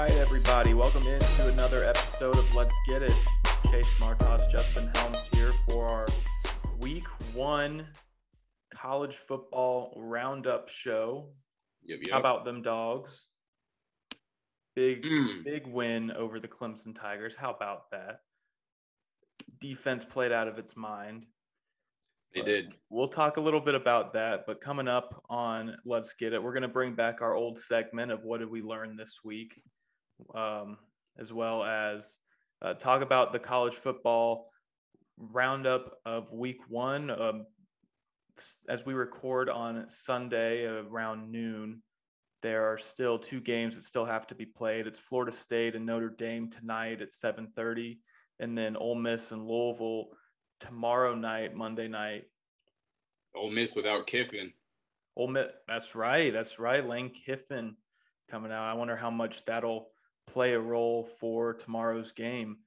right, everybody. Welcome into another episode of Let's Get It. Chase Martos, Justin Helms here for our week one college football roundup show. Yep, How about them dogs? Big, Mm. big win over the Clemson Tigers. How about that? Defense played out of its mind. They But did. We'll talk a little bit about that, but coming up on Let's Get It, we're going to bring back our old segment of what did we learn this week, um, as well as uh, talk about the college football roundup of week one. Um, as we record on Sunday around noon, there are still two games that still have to be played. It's Florida State and Notre Dame tonight at 7:30, and then Ole Miss and Louisville tomorrow night, Monday night. Ole Miss without Kiffin. Ole Miss, that's right, that's right. Lane Kiffin coming out. I wonder how much that'll play a role for tomorrow's game.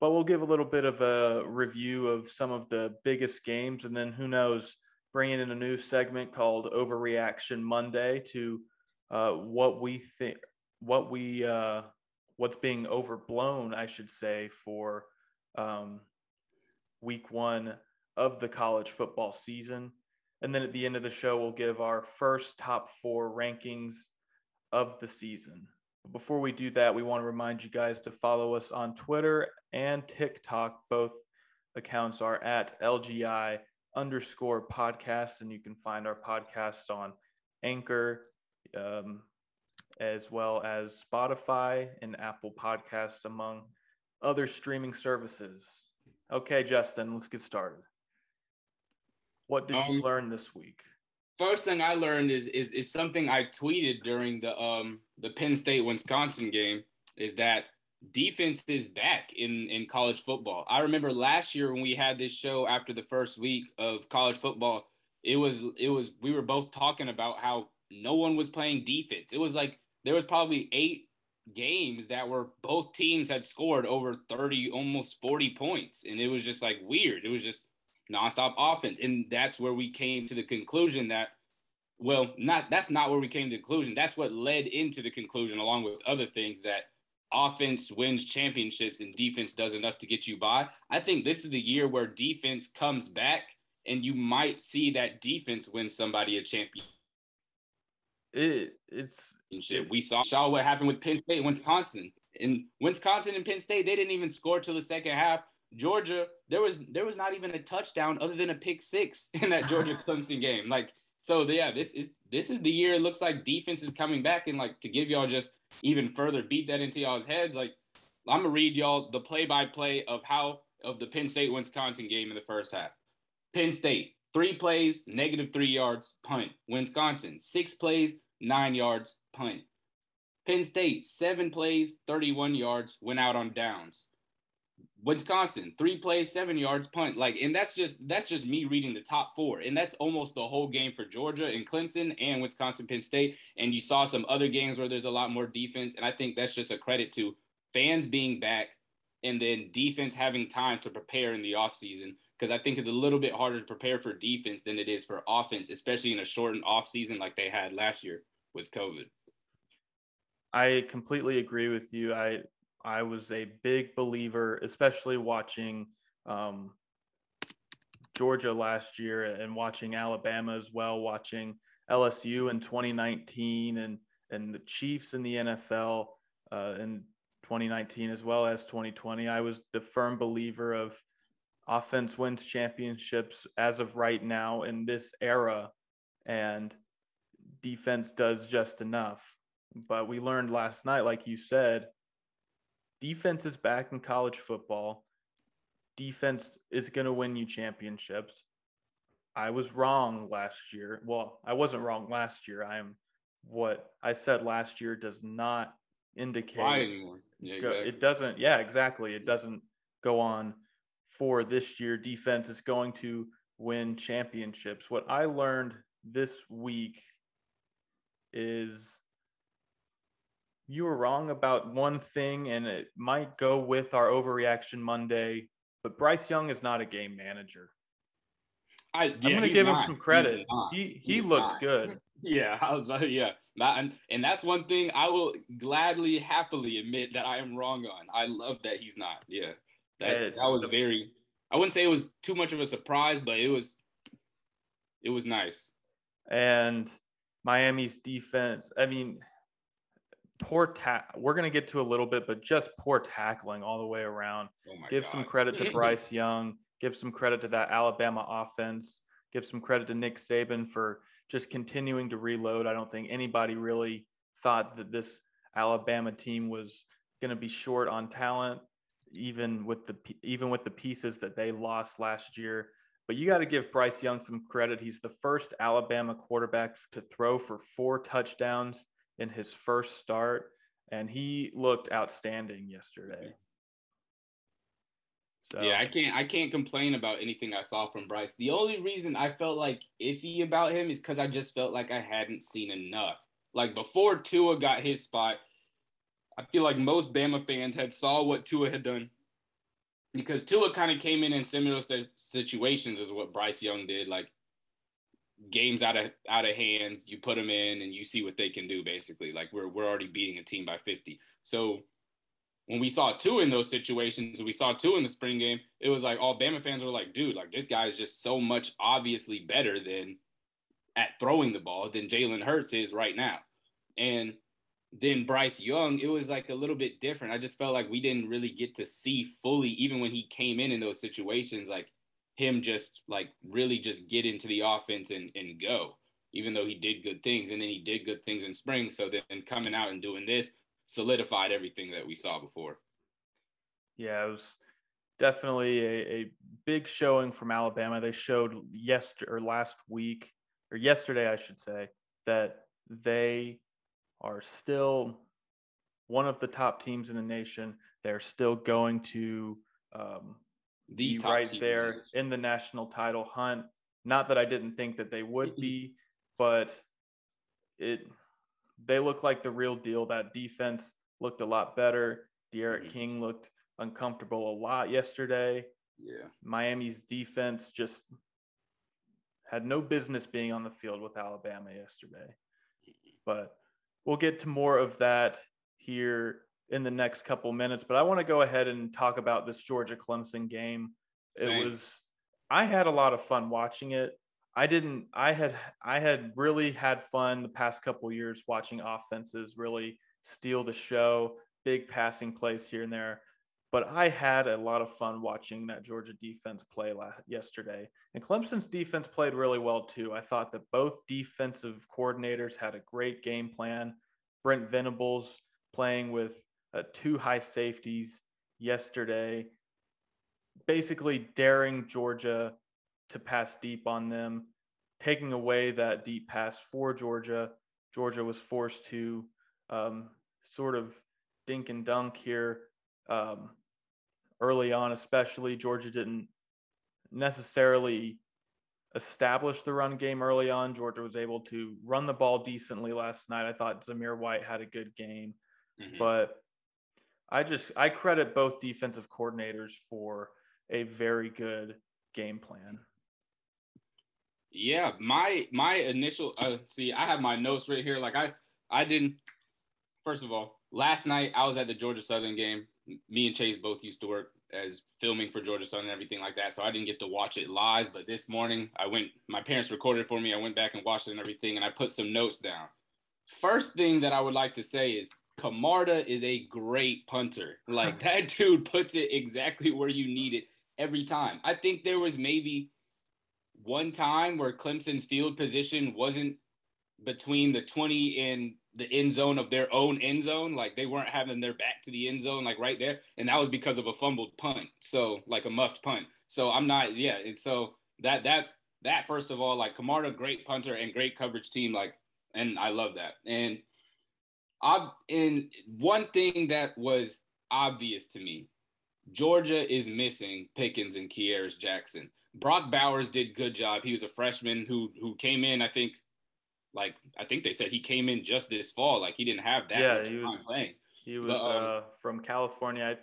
But we'll give a little bit of a review of some of the biggest games, and then who knows, bringing in a new segment called Overreaction Monday to uh, what we think, what we, uh, what's being overblown, I should say, for um, week one of the college football season. And then at the end of the show, we'll give our first top four rankings of the season. But before we do that, we want to remind you guys to follow us on Twitter and TikTok. Both accounts are at LGI underscore podcast, and you can find our podcast on Anchor, um, as well as Spotify and Apple Podcast, among other streaming services. Okay, Justin, let's get started. What did you Um, learn this week? First thing I learned is is is something I tweeted during the um the Penn State Wisconsin game is that defense is back in in college football. I remember last year when we had this show after the first week of college football, it was it was we were both talking about how no one was playing defense. It was like there was probably eight games that were both teams had scored over 30 almost 40 points and it was just like weird. It was just nonstop offense. And that's where we came to the conclusion that, well, not that's not where we came to the conclusion. That's what led into the conclusion, along with other things, that offense wins championships and defense does enough to get you by. I think this is the year where defense comes back and you might see that defense win somebody a championship. It it's We saw, saw what happened with Penn State and Wisconsin. In Wisconsin and Penn State, they didn't even score till the second half. Georgia, there was there was not even a touchdown other than a pick six in that Georgia Clemson game. Like, so yeah, this is this is the year it looks like defense is coming back. And like to give y'all just even further beat that into y'all's heads, like I'm gonna read y'all the play-by-play of how of the Penn State Wisconsin game in the first half. Penn State, three plays, negative three yards, punt. Wisconsin, six plays, nine yards, punt. Penn State, seven plays, 31 yards, went out on downs. Wisconsin, three plays, seven yards, punt. Like, and that's just that's just me reading the top four. And that's almost the whole game for Georgia and Clemson and Wisconsin, Penn State. And you saw some other games where there's a lot more defense. And I think that's just a credit to fans being back and then defense having time to prepare in the offseason. Because I think it's a little bit harder to prepare for defense than it is for offense, especially in a shortened offseason like they had last year with COVID. I completely agree with you. I I was a big believer, especially watching um, Georgia last year and watching Alabama as well, watching LSU in 2019 and and the Chiefs in the NFL uh, in 2019 as well as 2020. I was the firm believer of offense wins championships as of right now in this era, and defense does just enough. But we learned last night, like you said, defense is back in college football. Defense is going to win you championships. I was wrong last year. Well, I wasn't wrong last year. I am what I said last year does not indicate Why anymore? Yeah, exactly. it doesn't yeah exactly it doesn't go on for this year defense is going to win championships what i learned this week is you were wrong about one thing and it might go with our overreaction monday but bryce young is not a game manager I, i'm going to give him some credit He, he he looked good Yeah, I was about yeah. Not, and, and that's one thing I will gladly, happily admit that I am wrong on. I love that he's not. Yeah, that that was very. I wouldn't say it was too much of a surprise, but it was. It was nice. And Miami's defense. I mean, poor ta- we're going to get to a little bit but just poor tackling all the way around. Oh give God. some credit to bryce young. Give some credit to that alabama offense. Give some credit to nick saban for just continuing to reload. I don't think anybody really thought that this alabama team was going to be short on talent even with the even with the pieces that they lost last year. But you got to give bryce young some credit. He's the first alabama quarterback to throw for four touchdowns in his first start, and he looked outstanding yesterday. So yeah, I can't I can't complain about anything I saw from Bryce. The only reason I felt like iffy about him is because I just felt like I hadn't seen enough. Like before Tua got his spot, I feel like most Bama fans had saw what Tua had done because Tua kind of came in in similar situations as what Bryce Young did. Like games out of out of hand, you put them in and you see what they can do basically. Like we're we're already beating a team by 50. So when we saw Tua in those situations, we saw Tua in the spring game, it was like all Bama fans were like, dude, like this guy is just so much obviously better than at throwing the ball than Jalen Hurts is right now. And then Bryce Young, it was like a little bit different. I just felt like we didn't really get to see fully, even when he came in in those situations, like him just like really just get into the offense and, and go, even though he did good things. And then he did good things in spring. So then coming out and doing this solidified everything that we saw before. Yeah, it was definitely a, a big showing from Alabama. They showed yesterday or last week or yesterday, I should say, that they are still one of the top teams in the nation. They're still going to um, the right there in the national title hunt. Not that I didn't think that they would be, but it they look like the real deal. That defense looked a lot better. D'Eriq mm-hmm. King looked uncomfortable a lot yesterday. Yeah. Miami's defense just had no business being on the field with Alabama yesterday. But we'll get to more of that here in the next couple minutes, but I want to go ahead and talk about this Georgia Clemson game. Same. It was I had a lot of fun watching it. I didn't I had I had really had fun the past couple years watching offenses really steal the show, big passing plays here and there. But I had a lot of fun watching that Georgia defense play last, yesterday. And Clemson's defense played really well too. I thought that both defensive coordinators had a great game plan. Brent Venables playing with uh, two high safeties yesterday, basically daring Georgia to pass deep on them, taking away that deep pass for Georgia. Georgia was forced to um, sort of dink and dunk here um, early on, especially. Georgia didn't necessarily establish the run game early on. Georgia was able to run the ball decently last night. I thought Zamir White had a good game, mm-hmm. but I just I credit both defensive coordinators for a very good game plan. Yeah, my my initial uh, see, I have my notes right here. Like I I didn't. First of all, last night I was at the Georgia Southern game. Me and Chase both used to work as filming for Georgia Southern and everything like that, so I didn't get to watch it live. But this morning I went. My parents recorded for me. I went back and watched it and everything, and I put some notes down. First thing that I would like to say is Camarda is a great punter. Like that dude puts it exactly where you need it every time. I think there was maybe one time where Clemson's field position wasn't between the 20 and the end zone of their own end zone. Like they weren't having their back to the end zone, like right there. And that was because of a fumbled punt. So like a muffed punt. So I'm not, yeah. And so that, that, that first of all, like Camarda, great punter and great coverage team. Like, and I love that. And ob- and one thing that was obvious to me, Georgia is missing Pickens and Kearis Jackson. Brock Bowers did good job. He was a freshman who who came in, I think, like I think they said he came in just this fall. Like he didn't have that yeah, much he was, playing. He was but, um, uh, from California.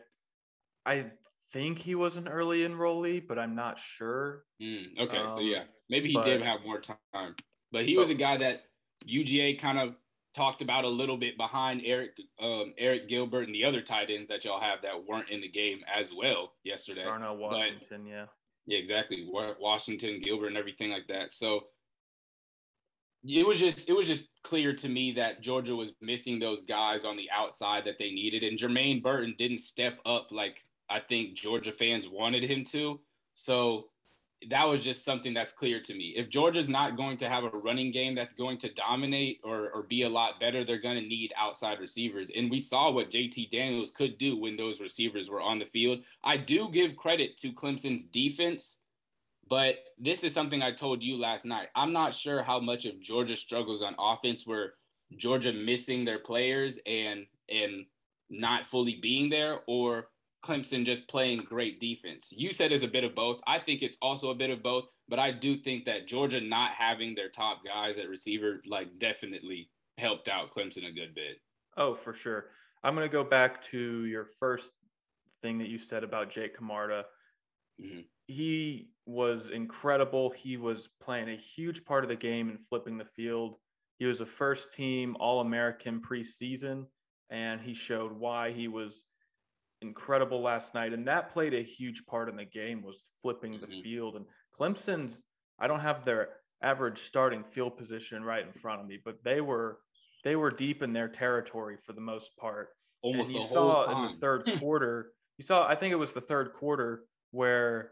I, I think he was an early enrollee, but I'm not sure. Mm, okay, um, so yeah, maybe he but, did have more time. But he was a guy that UGA kind of talked about a little bit behind Eric um, Arik Gilbert and the other tight ends that y'all have that weren't in the game as well yesterday. Darnell Washington, but, yeah. Yeah, exactly. Washington, Gilbert, and everything like that. So it was just it was just clear to me that Georgia was missing those guys on the outside that they needed, and Jermaine Burton didn't step up like I think Georgia fans wanted him to. So that was just something that's clear to me. If Georgia's not going to have a running game that's going to dominate or, or be a lot better, they're going to need outside receivers. And we saw what JT Daniels could do when those receivers were on the field. I do give credit to Clemson's defense but this is something I told you last night. I'm not sure how much of Georgia's struggles on offense were Georgia missing their players and and not fully being there or Clemson just playing great defense. You said it's a bit of both. I think it's also a bit of both, but I do think that Georgia not having their top guys at receiver like definitely helped out Clemson a good bit. Oh, for sure. I'm going to go back to your first thing that you said about Jake Camarda. Mm-hmm he was incredible. He was playing a huge part of the game and flipping the field. He was a first team All American preseason, and he showed why he was incredible last night. And that played a huge part in the game was flipping the mm-hmm. field. And Clemson's, I don't have their average starting field position right in front of me, but they were they were deep in their territory for the most part. Almost and you saw in the third quarter, you saw I think it was the third quarter where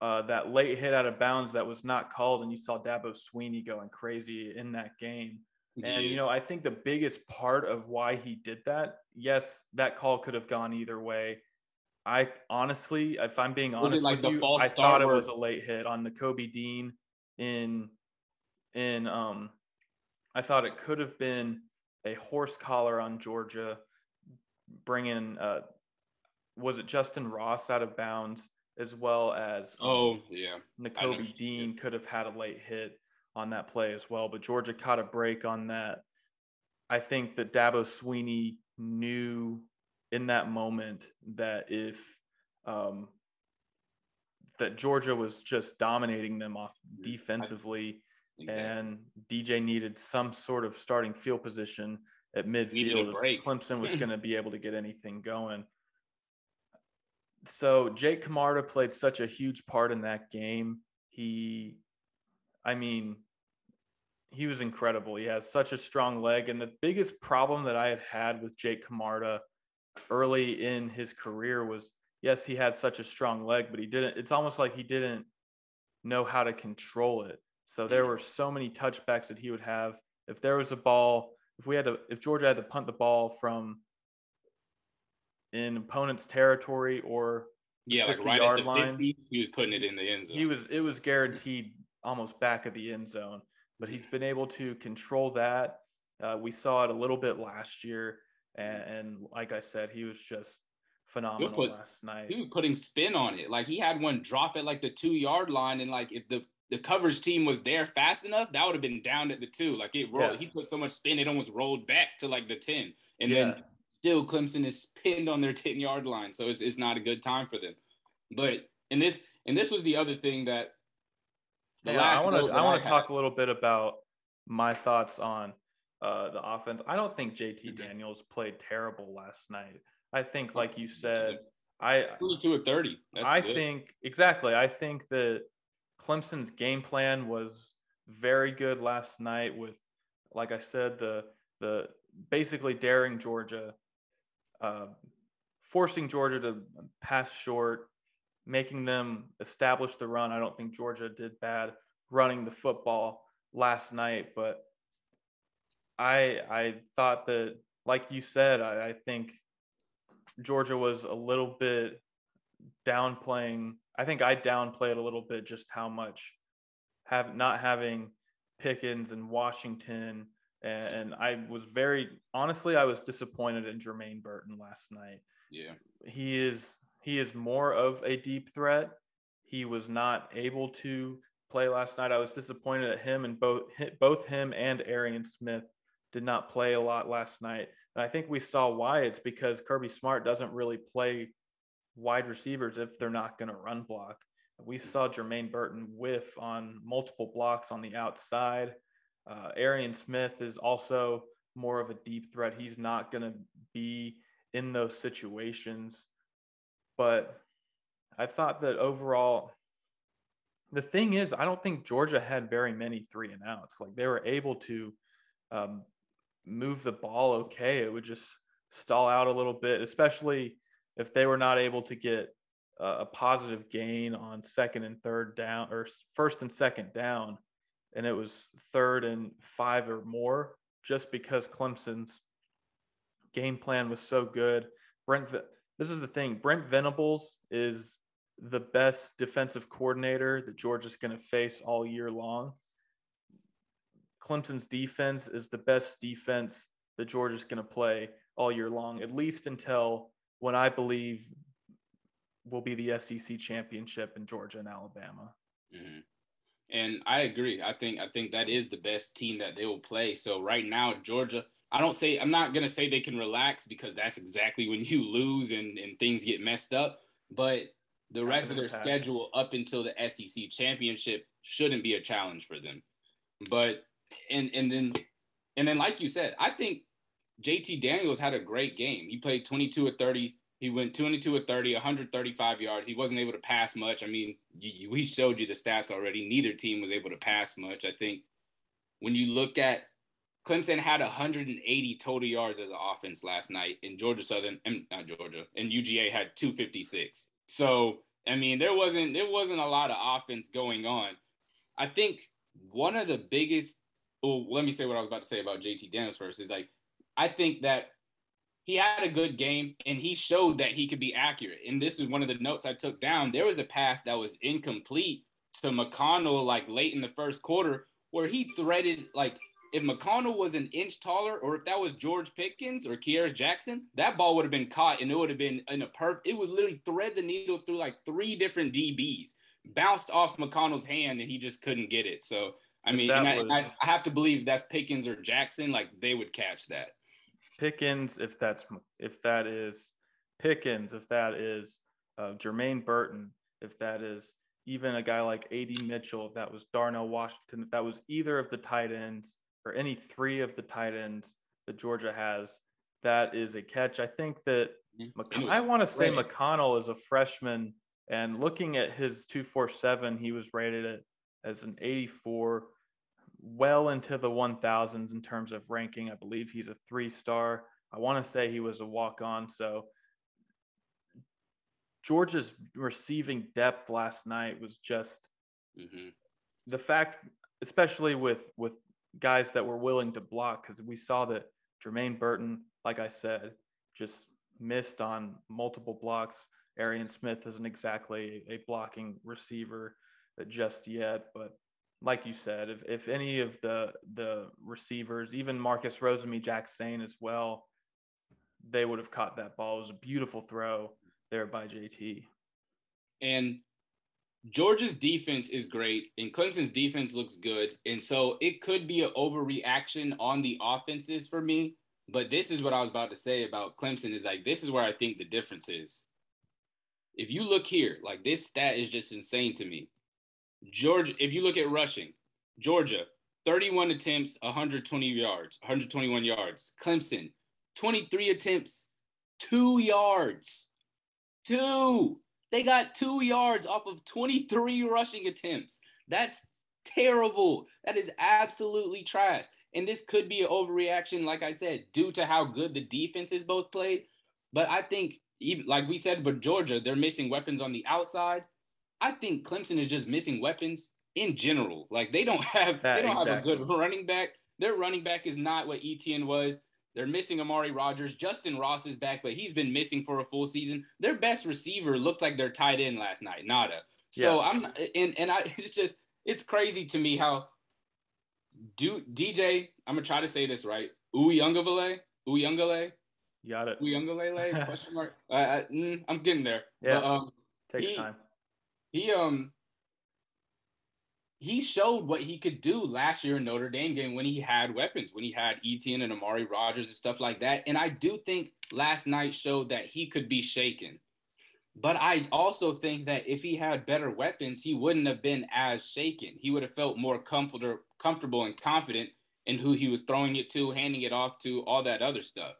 uh, that late hit out of bounds that was not called, and you saw Dabo Swinney going crazy in that game. And you know, I think the biggest part of why he did that, yes, that call could have gone either way. I honestly, if I'm being honest like with you, I thought it was a late hit on Nakobe Dean in in um I thought it could have been a horse collar on Georgia bringing uh was it Justin Ross out of bounds as well as um, oh yeah, Nakobe Dean could have had a late hit on that play as well, but Georgia caught a break on that. I think that Dabo Swinney knew in that moment that if um, that Georgia was just dominating them off defensively, exactly. and DJ needed some sort of starting field position at midfield if Clemson was going to be able to get anything going so Jake Camarda played such a huge part in that game. He, I mean, he was incredible. He has such a strong leg. And the biggest problem that I had had with Jake Camarda early in his career was yes, he had such a strong leg, but he didn't, it's almost like he didn't know how to control it. So there mm-hmm. were so many touchbacks that he would have. If there was a ball, if we had to, if Georgia had to punt the ball from in opponent's territory or yeah, 50 like right yard line. 50, he was putting it in the end zone. He was it was guaranteed almost back of the end zone, but he's been able to control that. Uh, we saw it a little bit last year, and, and like I said, he was just phenomenal put, last night. He was putting spin on it. Like he had one drop at like the two yard line, and like if the the coverage team was there fast enough, that would have been down at the two. Like it rolled. Yeah. He put so much spin, it almost rolled back to like the ten, and yeah. then still Clemson is pinned on their 10 yard line. So it's, it's not a good time for them. But and this and this was the other thing that yeah, I want to I want to talk a little bit about my thoughts on uh, the offense. I don't think JT mm-hmm. Daniels played terrible last night. I think, like you said, I 22 or 30. That's I good. think exactly. I think that Clemson's game plan was very good last night. With, like I said, the the basically daring Georgia uh, forcing Georgia to pass short, making them establish the run. I don't think Georgia did bad running the football last night, but I I thought that, like you said, I, I think Georgia was a little bit downplaying. I think I downplayed a little bit just how much have not having Pickens and Washington and I was very honestly, I was disappointed in Jermaine Burton last night. Yeah, he is he is more of a deep threat. He was not able to play last night. I was disappointed at him and both both him and Arian Smith did not play a lot last night. And I think we saw why. It's because Kirby Smart doesn't really play wide receivers if they're not going to run block. We saw Jermaine Burton whiff on multiple blocks on the outside. Uh, Arian Smith is also more of a deep threat. He's not going to be in those situations. But I thought that overall, the thing is, I don't think Georgia had very many three and outs. Like they were able to um, move the ball okay. It would just stall out a little bit, especially if they were not able to get a positive gain on second and third down or first and second down and it was third and five or more just because Clemson's game plan was so good. Brent, this is the thing. Brent Venables is the best defensive coordinator that Georgia's going to face all year long. Clemson's defense is the best defense that Georgia's going to play all year long, at least until when I believe will be the SEC championship in Georgia and Alabama. Mm-hmm. And I agree. I think I think that is the best team that they will play. So right now, Georgia, I don't say I'm not gonna say they can relax because that's exactly when you lose and, and things get messed up. But the rest of their schedule up until the SEC championship shouldn't be a challenge for them. But and and then and then like you said, I think JT Daniels had a great game. He played 22 or 30 he went 22 of 30, 135 yards. He wasn't able to pass much. I mean, you, we showed you the stats already. Neither team was able to pass much. I think when you look at Clemson had 180 total yards as an offense last night, in Georgia Southern, and not Georgia, and UGA had 256. So I mean, there wasn't there wasn't a lot of offense going on. I think one of the biggest. Well, let me say what I was about to say about JT Daniels first. Is like I think that he had a good game and he showed that he could be accurate. And this is one of the notes I took down. There was a pass that was incomplete to McConnell like late in the first quarter where he threaded like if McConnell was an inch taller or if that was George Pickens or Kearis Jackson, that ball would have been caught and it would have been in a perf. It would literally thread the needle through like three different DBs, bounced off McConnell's hand and he just couldn't get it. So I mean, I, was... I, I have to believe that's Pickens or Jackson. Like they would catch that. Pickens, if that's if that is Pickens, if that is uh, Jermaine Burton, if that is even a guy like Ad Mitchell, if that was Darnell Washington, if that was either of the tight ends or any three of the tight ends that Georgia has, that is a catch. I think that mm-hmm. I want to say McConnell is a freshman, and looking at his two four seven, he was rated as an eighty four well into the 1000s in terms of ranking. I believe he's a three star. I want to say he was a walk on. So Georgia's receiving depth last night was just mm-hmm. the fact, especially with with guys that were willing to block, because we saw that Jermaine Burton, like I said, just missed on multiple blocks. Arian Smith isn't exactly a blocking receiver just yet, but like you said, if, if any of the the receivers, even Marcus Rosemy-Jacksaint as well, they would have caught that ball. It was a beautiful throw there by JT. And Georgia's defense is great, and Clemson's defense looks good. And so it could be an overreaction on the offenses for me. But this is what I was about to say about Clemson is like, this is where I think the difference is. If you look here, like this stat is just insane to me. Georgia, if you look at rushing, Georgia, 31 attempts, 120 yards, 121 yards. Clemson, 23 attempts, two yards. Two. They got two yards off of 23 rushing attempts. That's terrible. That is absolutely trash. And this could be an overreaction, like I said, due to how good the defenses both played. But I think, even like we said, but Georgia, they're missing weapons on the outside. I think Clemson is just missing weapons in general. Like they don't have that, they don't exactly. have a good running back. Their running back is not what Etienne was. They're missing Amari Rodgers. Justin Ross is back, but he's been missing for a full season. Their best receiver looked like they're tied in last night, nada. So yeah. I'm and and I it's just it's crazy to me how do DJ. I'm gonna try to say this right. Uiagalelei, got it. Uiagalelei question mark. I, I, mm, I'm getting there. Yeah, but, um, takes he, time he um he showed what he could do last year in Notre Dame game when he had weapons, when he had Etienne and Amari Rodgers and stuff like that. And I do think last night showed that he could be shaken. But I also think that if he had better weapons, he wouldn't have been as shaken. He would have felt more comfortable, comfortable and confident. in who he was throwing it to, handing it off to, all that other stuff.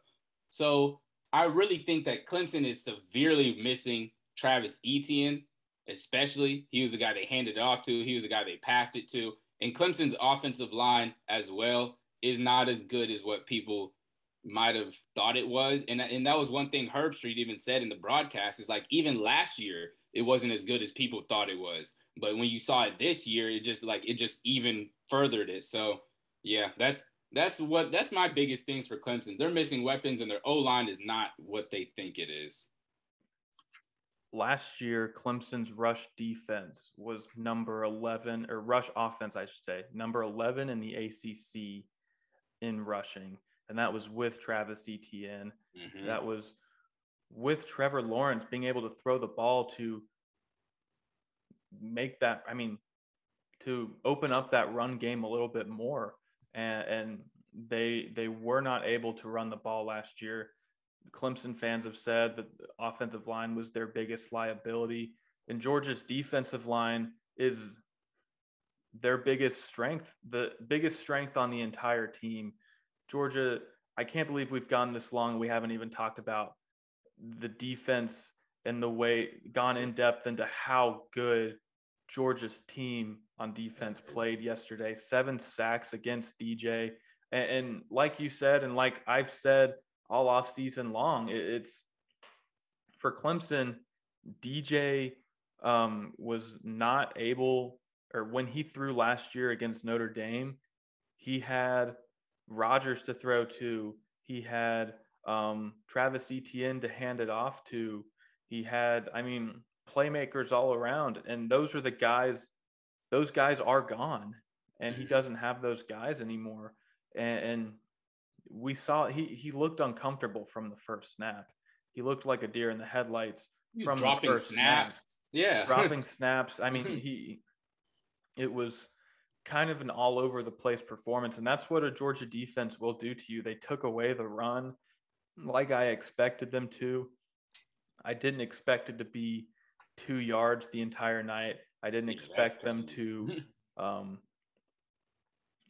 So I really think that Clemson is severely missing Travis Etienne, especially. He was the guy they handed it off to, he was the guy they passed it to. And Clemson's offensive line as well is not as good as what people might have thought it was. And, and that was one thing Herbstreit even said in the broadcast is like, even last year, it wasn't as good as people thought it was. But when you saw it this year, it just like, it just even furthered it. So yeah, that's, that's what, that's my biggest things for Clemson. They're missing weapons and their O line is not what they think it is. Last year, Clemson's rush defense was number 11, or rush offense, I should say, number 11 in the ACC in rushing and that was with Travis Etienne. Mm-hmm. That was with Trevor Lawrence being able to throw the ball to make that. I mean, to open up that run game a little bit more, and, and they they were not able to run the ball last year. Clemson fans have said that the offensive line was their biggest liability, and Georgia's defensive line is their biggest strength, the biggest strength on the entire team. Georgia, I can't believe we've gone this long. We haven't even talked about the defense and the way gone in depth into how good Georgia's team on defense played yesterday. Seven sacks against DJ. And, and like you said, and like I've said all off season long, it, it's for Clemson, DJ um, was not able, or when he threw last year against Notre Dame, he had Rodgers to throw to. He had um, Travis Etienne to hand it off to. He had, I mean, playmakers all around, and those are the guys. Those guys are gone, and he mm-hmm. doesn't have those guys anymore. And, and we saw he he looked uncomfortable from the first snap. He looked like a deer in the headlights from dropping the first snaps. Snap. Yeah, dropping snaps. I mean, he it was kind of an all over the place performance. And that's what a Georgia defense will do to you. They took away the run like I expected them to. I didn't expect it to be two yards the entire night. I didn't expect them to um,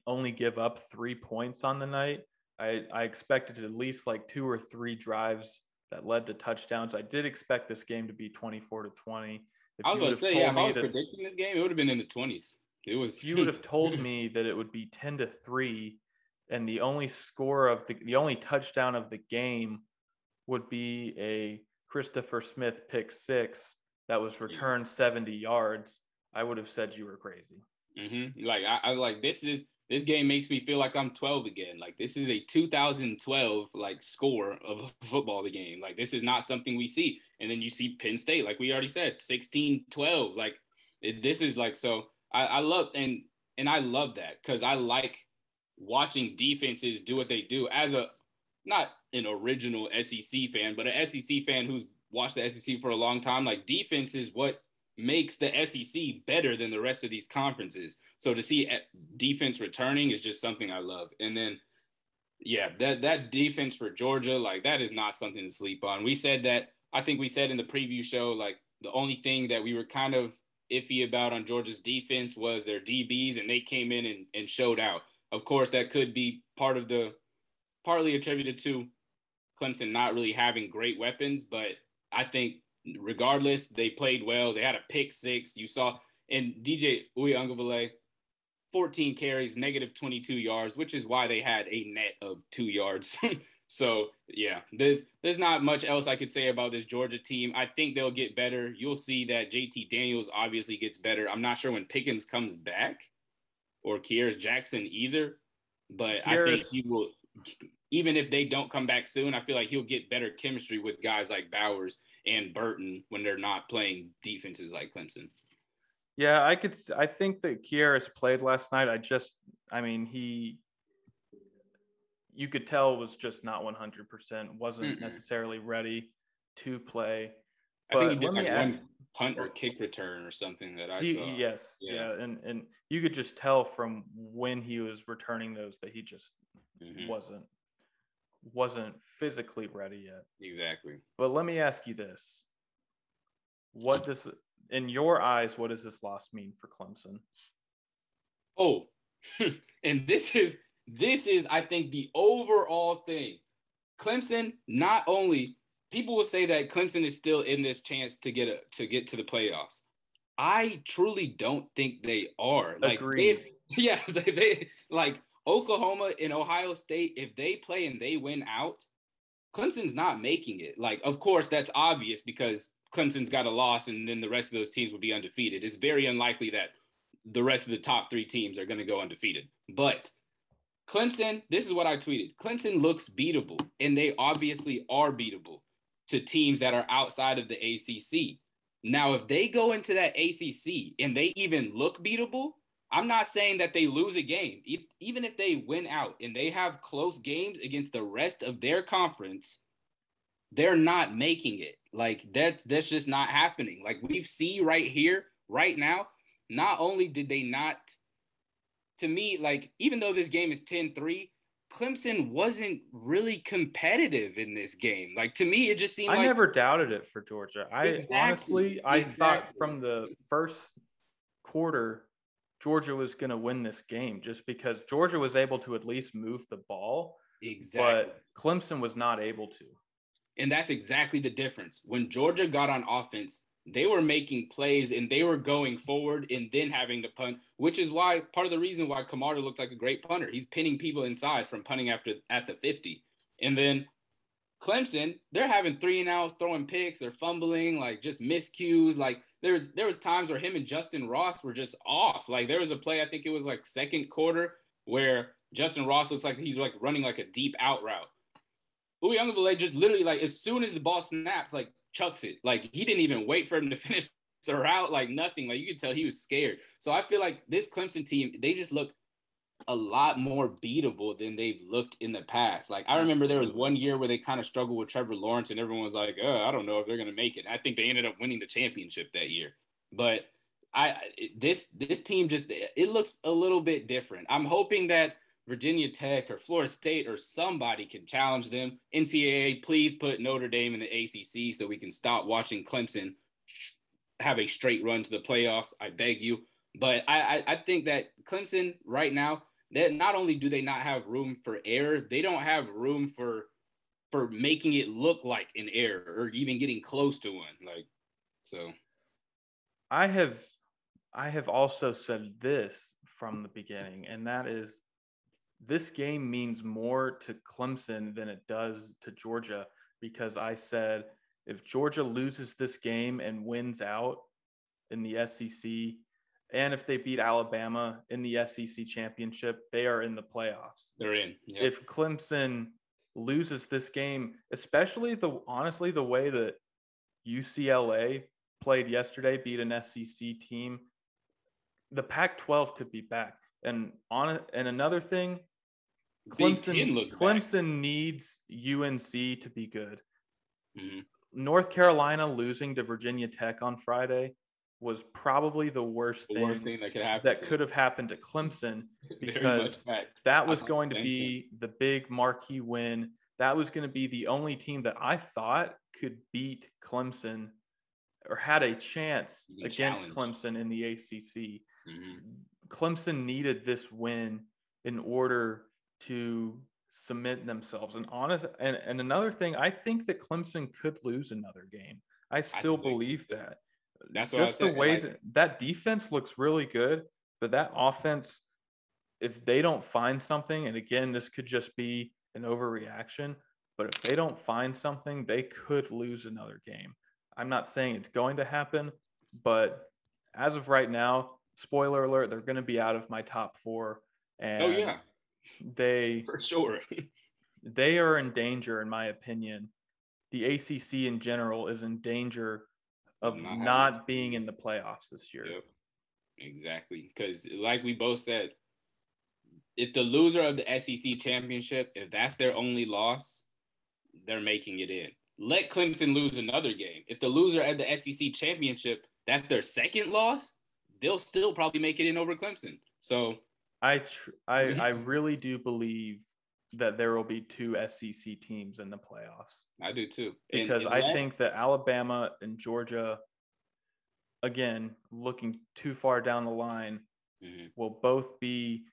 only give up three points on the night. I, I expected at least like two or three drives that led to touchdowns. I did expect this game to be 24 to 20. If I was going to say, yeah, if I was that, predicting this game, it would have been in the 20s. It was. You would have told me that it would be ten to three, and the only score of the the only touchdown of the game would be a Christopher Smith pick six that was returned seventy yards, I would have said you were crazy. Mm-hmm. Like I, I like this is this game makes me feel like I'm 12 again. Like this is a 2012 like score of a football game. Like this is not something we see. And then you see Penn State, like we already said, 16-12. Like it, this is like so I, I love and and I love that because I like watching defenses do what they do as a not an original SEC fan, but an SEC fan who's watched the SEC for a long time. Like defense is what makes the SEC better than the rest of these conferences. So to see eh, defense returning is just something I love. And then, yeah, that that defense for Georgia, like that is not something to sleep on. We said that. I think we said in the preview show, like the only thing that we were kind of iffy about on Georgia's defense was their DBs, and they came in and, and showed out. Of course, that could be part of the partly attributed to Clemson not really having great weapons, but I think regardless, they played well. They had a pick six. You saw and DJ Uiagalelei, 14 carries, negative 22 yards, which is why they had a net of two yards So yeah, there's there's not much else I could say about this Georgia team. I think they'll get better. You'll see that JT Daniels obviously gets better. I'm not sure when Pickens comes back or Kearis Jackson either, but. I think he will. Even if they don't come back soon, I feel like he'll get better chemistry with guys like Bowers and Burton when they're not playing defenses like Clemson. Yeah, I could. I think that Kearis played last night. I just, I mean, he you could tell was just not 100%, wasn't Mm-mm. necessarily ready to play. But I think he did like ask, one punt or kick return or something that I he, saw. Yes, yeah. yeah. and and you could just tell from when he was returning those that he just mm-hmm. wasn't wasn't physically ready yet. Exactly. But let me ask you this. What does in your eyes what does this loss mean for Clemson? Oh, and this is this is, I think, the overall thing. Clemson, not only people will say that Clemson is still in this chance to get a, to get to the playoffs. I truly don't think they are. Like Agreed. They, yeah, they, they like Oklahoma and Ohio State. If they play and they win out, Clemson's not making it. Like, of course, that's obvious because Clemson's got a loss, and then the rest of those teams will be undefeated. It's very unlikely that the rest of the top three teams are going to go undefeated. But Clemson, this is what I tweeted. Clemson looks beatable, and they obviously are beatable to teams that are outside of the ACC. Now, if they go into that ACC and they even look beatable, I'm not saying that they lose a game. If, even if they win out and they have close games against the rest of their conference, they're not making it. Like that's that's just not happening. Like we see right here, right now, not only did they not to me, like even though this game is 10-3, Clemson wasn't really competitive in this game. Like to me, it just seemed I like never doubted it for Georgia. I Exactly, honestly, I thought from the first quarter, Georgia was going to win this game just because Georgia was able to at least move the ball, exactly. but Clemson was not able to. And that's exactly the difference. When Georgia got on offense, they were making plays and they were going forward and then having to punt, which is why part of the reason why Camarda looks like a great punter. He's pinning people inside from punting after at the 50. And then Clemson, they're having three and outs, throwing picks, they're fumbling, like just miscues. Like there's there was times where him and Justin Ross were just off. Like there was a play, I think it was like second quarter, where Justin Ross looks like he's like running like a deep out route. Uiagalelei just literally like as soon as the ball snaps, like chucks it. Like he didn't even wait for him to finish the route, like nothing. Like you could tell he was scared. So I feel like this Clemson team, they just look a lot more beatable than they've looked in the past. Like I remember there was one year where they kind of struggled with Trevor Lawrence, and everyone was like, "Oh, I don't know if they're gonna make it." I think they ended up winning the championship that year, but I this this team just it looks a little bit different. I'm hoping that Virginia Tech or Florida State or somebody can challenge them. NCAA, please put Notre Dame in the ACC so we can stop watching Clemson have a straight run to the playoffs. I beg you. But I, I, I think that Clemson right now, that not only do they not have room for error, they don't have room for for making it look like an error or even getting close to one. Like so. I have I have also said this from the beginning, and that is this game means more to Clemson than it does to Georgia because I said if Georgia loses this game and wins out in the SEC, and if they beat Alabama in the SEC championship, they are in the playoffs. They're in. Yep. If Clemson loses this game, especially the honestly the way that UCLA played yesterday, beat an SEC team, the Pac-12 could be back. And on and another thing, Big Clemson back. Clemson needs UNC to be good. Mhm. North Carolina losing to Virginia Tech on Friday was probably the worst The thing worst thing that could happen. that could have happened to Clemson because that was going to be the big marquee win. That was going to be the only team that I thought could beat Clemson or had a chance against. Clemson in the ACC. Mhm. Clemson needed this win in order to cement themselves. And honest and, and another thing, I think that Clemson could lose another game. I still could believe that. That's what I Just the said, way like- that that defense looks really good, but that offense, if they don't find something, and again, this could just be an overreaction, but if they don't find something, they could lose another game. I'm not saying it's going to happen, but as of right now, spoiler alert, they're going to be out of my top four. And Oh yeah, they for sure. they are in danger, in my opinion. The ACC in general is in danger of Not not, being in the playoffs this year. Yep. Exactly. Because like we both said, if the loser of the SEC championship, if that's their only loss, they're making it in. Let Clemson lose another game. If the loser at the SEC championship, that's their second loss, they'll still probably make it in over Clemson. So I tr- I Mhm. I really do believe that there will be two SEC teams in the playoffs I do too. Because and I that's- think that Alabama and Georgia, again, looking too far down the line, Mhm. will both be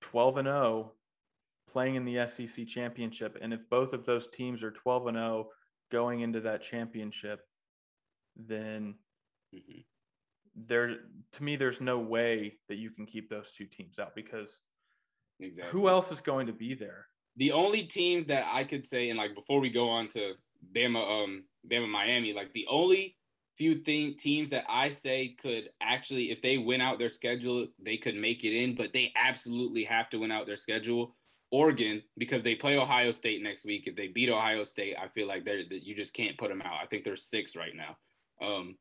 12 and 0 playing in the SEC championship. And if both of those teams are 12 and 0 going into that championship, then mm-hmm. there to me there's no way that you can keep those two teams out because exactly. who else is going to be there? The only team that I could say, and like before we go on to Bama, um, Bama, Miami, like the only few thing, teams that I say could actually, if they win out their schedule, they could make it in, but they absolutely have to win out their schedule. Oregon, because they play Ohio State next week. If they beat Ohio State, I feel like they're that you just can't put them out. I think they're six right now. Um,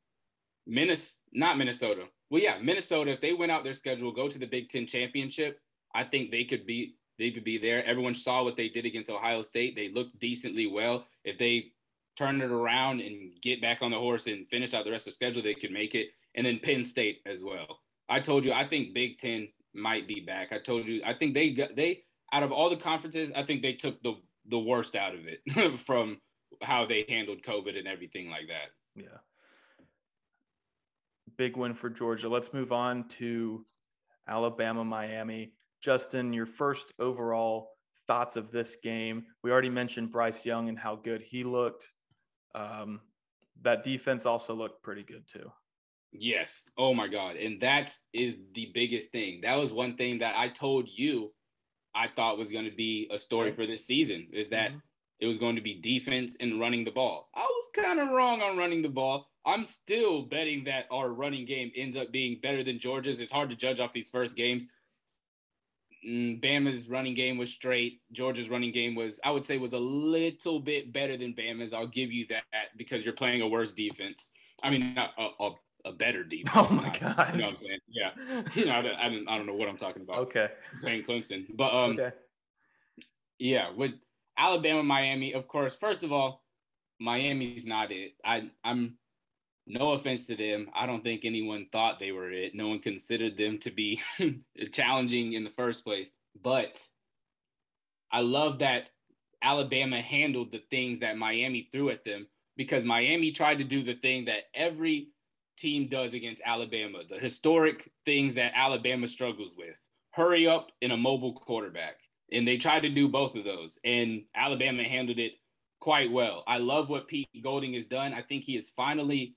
Minnesota, not Minnesota. Well, yeah, Minnesota. If they win out their schedule, go to the Big Ten championship. I think they could be they could be there. Everyone saw what they did against Ohio State. They looked decently well. If they turn it around and get back on the horse and finish out the rest of the schedule, they could make it. And then Penn State as well. I told you, I think Big Ten might be back. I told you, I think they got they out of all the conferences, I think they took the the worst out of it from how they handled COVID and everything like that. Yeah. Big win for Georgia. Let's move on to Alabama, Miami. Justin, your first overall thoughts of this game. We already mentioned Bryce Young and how good he looked. Um, that defense also looked pretty good too. Yes. Oh my God. And that is the biggest thing. That was one thing that I told you I thought was going to be a story for this season is that mm-hmm. it was going to be defense and running the ball. I was kind of wrong on running the ball. I'm still betting that our running game ends up being better than Georgia's. It's hard to judge off these first games. Mm, Bama's running game was straight. Georgia's running game was, I would say, was a little bit better than Bama's. I'll give you that because you're playing a worse defense. I mean, not a, a, a better defense. Oh my not, god! You know what I'm saying? Yeah. you know, I, don't, I, don't, I don't know what I'm talking about. Okay. Playing Clemson, but um, okay. yeah, with Alabama, Miami, of course. First of all, Miami's not it. I I'm no offense to them. I don't think anyone thought they were it. No one considered them to be challenging in the first place. But I love that Alabama handled the things that Miami threw at them because Miami tried to do the thing that every team does against Alabama, the historic things that Alabama struggles with hurry up in a mobile quarterback. And they tried to do both of those, and Alabama handled it quite well. I love what Pete Golding has done. I think he has finally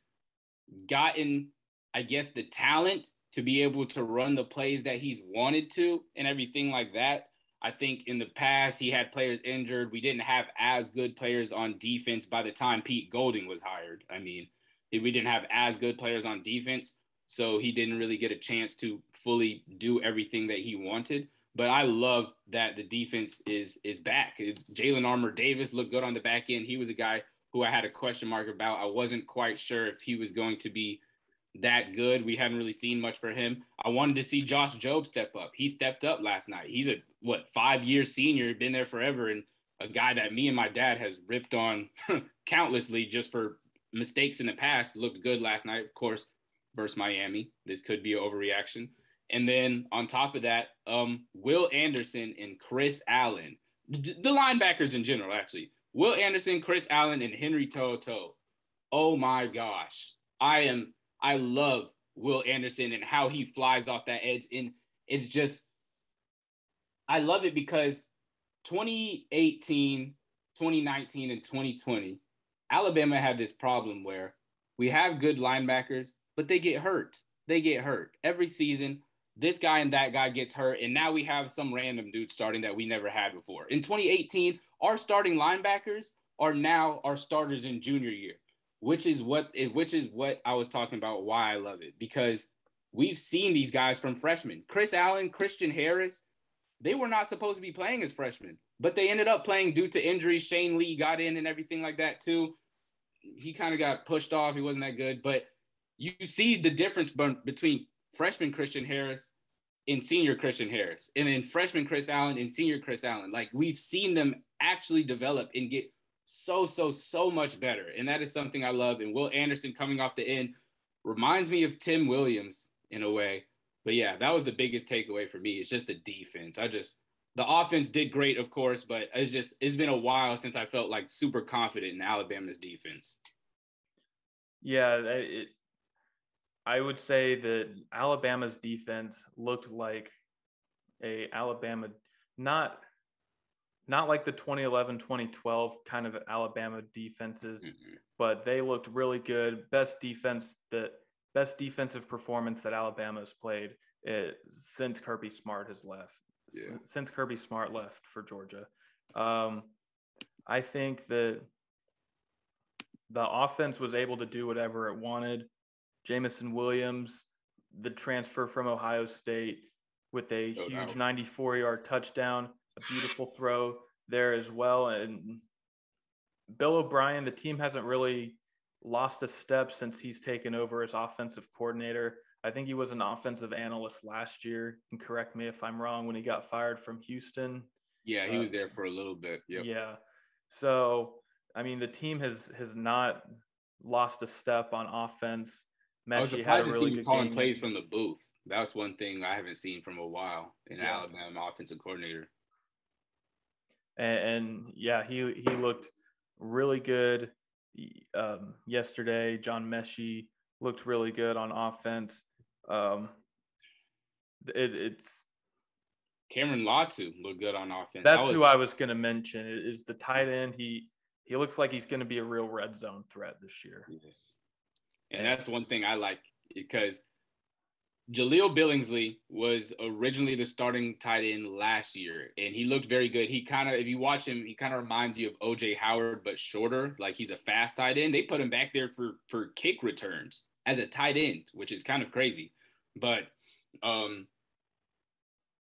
gotten, I guess, the talent to be able to run the plays that he's wanted to and everything like that. I think in the past he had players injured. We didn't have as good players on defense by the time Pete Golding was hired. I mean, we didn't have as good players on defense, so he didn't really get a chance to fully do everything that he wanted. But I love that the defense is is back. It's Jalen Armour Davis looked good on the back end. He was a guy who I had a question mark about. I wasn't quite sure if he was going to be that good. We hadn't really seen much for him. I wanted to see Josh Jobe step up. He stepped up last night. He's a what five year senior, been there forever, and a guy that me and my dad has ripped on countlessly just for mistakes in the past. Looked good last night, of course, versus Miami. This could be an overreaction. And then on top of that, um, Will Anderson and Chris Allen, the linebackers in general, actually, Will Anderson, Chris Allen, and Henry To'oTo'o. Oh my gosh. I am I love Will Anderson and how he flies off that edge. And it's just I love it because 2018, 2019, and 2020, Alabama had this problem where we have good linebackers, but they get hurt. They get hurt every season. This guy and that guy gets hurt, and now we have some random dude starting that we never had before. In 2018, our starting linebackers are now our starters in junior year, which is what which is what I was talking about. Why I love it because we've seen these guys from freshmen. Chris Allen, Christian Harris, they were not supposed to be playing as freshmen, but they ended up playing due to injuries. Shane Lee got in and everything like that too. He kind of got pushed off. He wasn't that good, but you see the difference between freshman Christian Harris and senior Christian Harris, and then freshman Chris Allen and senior Chris Allen. Like we've seen them actually develop and get so, so, so much better. And that is something I love. And Will Anderson coming off the end reminds me of Tim Williams in a way. But yeah, that was the biggest takeaway for me. It's just the defense. I just, the offense did great, of course, but it's just, it's been a while since I felt like super confident in Alabama's defense. Yeah, it, I would say that Alabama's defense looked like a Alabama not not like the 2011 2012 kind of Alabama defenses, mm-hmm. but they looked really good. Best defense that best defensive performance that Alabama has played it, since Kirby Smart has left. Yeah. Since Kirby Smart left for Georgia, um, I think that the offense was able to do whatever it wanted. Jameson Williams, the transfer from Ohio State, with a no huge 94 yard touchdown, a beautiful throw there as well. And Bill O'Brien, the team hasn't really lost a step since he's taken over as offensive coordinator. I think he was an offensive analyst last year. And correct me if I'm wrong when he got fired from Houston. Yeah, he uh, was there for a little bit. Yep. Yeah. So I mean, the team has has not lost a step on offense. Messi had a really good calling game. plays from the booth. That's one thing I haven't seen from a while in yeah. Alabama offensive coordinator. And, and, yeah, he he looked really good um, yesterday. John Metchie looked really good on offense. Um, it, it's Cameron Latu looked good on offense. That's was, who I was going to mention. Is the tight end? He he looks like he's going to be a real red zone threat this year. Yes, and that's one thing I like because Jaleel Billingsley was originally the starting tight end last year, and he looked very good. He kind of, if you watch him, he kind of reminds you of OJ Howard, but shorter. Like he's a fast tight end. They put him back there for for kick returns as a tight end, which is kind of crazy. But um,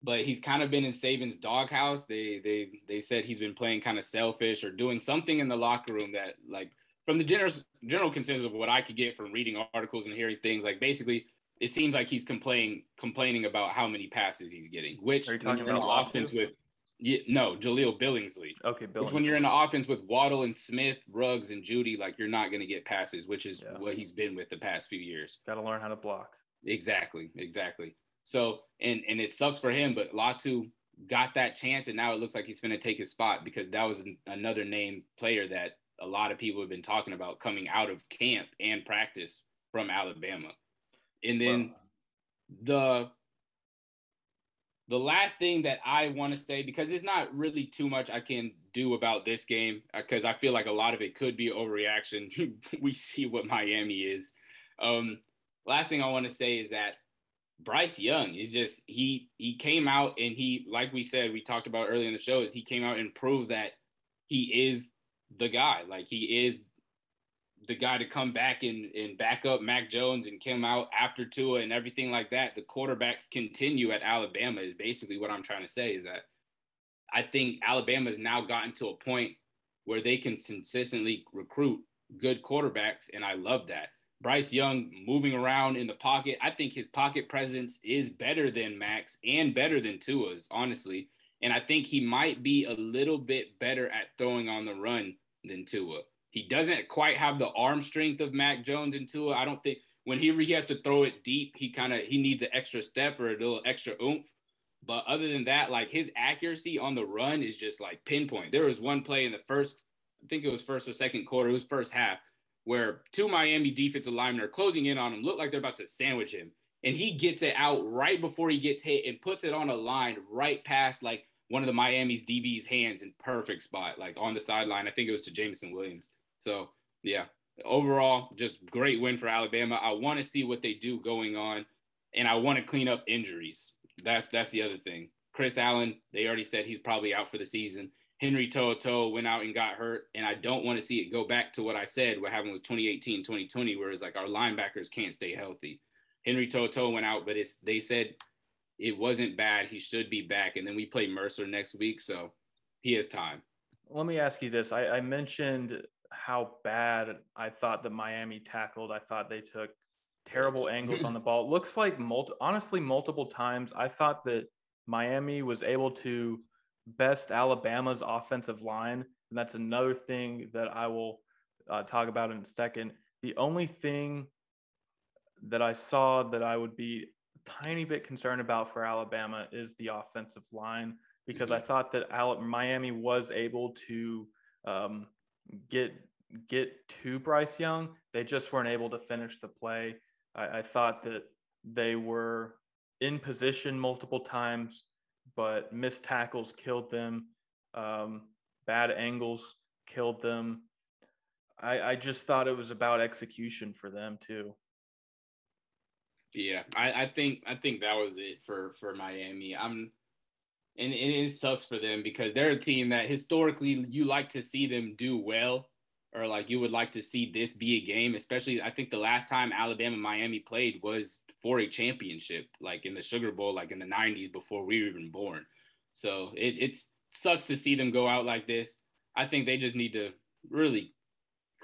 but he's kind of been in Saban's doghouse. They they they said he's been playing kind of selfish or doing something in the locker room that like from the general general consensus of what I could get from reading articles and hearing things like basically it seems like he's complaining complaining about how many passes he's getting. Which are you talking about offense with? Yeah, no, Jaleel Billingsley. Okay, Billingsley. Which when you're in the offense with Waddle and Smith, Ruggs and Jeudy, like you're not going to get passes, which is yeah. what he's been with the past few years. Got to learn how to block. Exactly, exactly. So and and it sucks for him, but Latu got that chance, and now it looks like he's going to take his spot because that was an, another name player that a lot of people have been talking about coming out of camp and practice from Alabama. And then the the last thing that I want to say because it's not really too much I can do about this game because I feel like a lot of it could be overreaction. we see what Miami is. Um, last thing I want to say is that Bryce Young is just he he came out and he like we said we talked about earlier in the show is he came out and proved that he is the guy like he is the guy to come back and, and back up Mac Jones and come out after Tua and everything like that. The quarterbacks continue at Alabama is basically what I'm trying to say is that I think Alabama has now gotten to a point where they can consistently recruit good quarterbacks, and I love that. Bryce Young moving around in the pocket. I think his pocket presence is better than Mac's and better than Tua's, honestly. And I think he might be a little bit better at throwing on the run than Tua. He doesn't quite have the arm strength of Mac Jones and Tua. I don't think when he, he has to throw it deep, he kind of he needs an extra step or a little extra oomph. But other than that, like his accuracy on the run is just like pinpoint. There was one play in the first, I think it was first or second quarter, it was first half where two Miami defensive linemen are closing in on him, look like they're about to sandwich him. And he gets it out right before he gets hit and puts it on a line right past like one of the Miami's DB's hands in perfect spot, like on the sideline. I think it was to Jameson Williams. So yeah, overall, just great win for Alabama. I want to see what they do going on, and I want to clean up injuries. That's that's the other thing. Chris Allen, they already said he's probably out for the season. Henry To'oTo'o went out and got hurt. And I don't want to see it go back to what I said, what happened was 2018, 2020, where it's like our linebackers can't stay healthy. Henry To'oTo'o went out, but it's they said it wasn't bad. He should be back. And then we play Mercer next week. So he has time. Let me ask you this. I, I mentioned how bad I thought the Miami tackled. I thought they took terrible angles on the ball. It looks like multi- honestly multiple times I thought that Miami was able to best Alabama's offensive line. And that's another thing that I will uh, talk about in a second. The only thing that I saw that I would be tiny bit concerned about for Alabama is the offensive line because mm-hmm. I thought that Miami was able to um, get get to Bryce Young. They just weren't able to finish the play. I, I thought that they were in position multiple times but missed tackles killed them. Um, bad angles killed them. I, I just thought it was about execution for them too. Yeah, I, I think I think that was it for for Miami. I'm and, and it sucks for them because they're a team that historically you like to see them do well or like you would like to see this be a game especially i think the last time alabama miami played was for a championship like in the sugar bowl like in the 90s before we were even born so it it sucks to see them go out like this i think they just need to really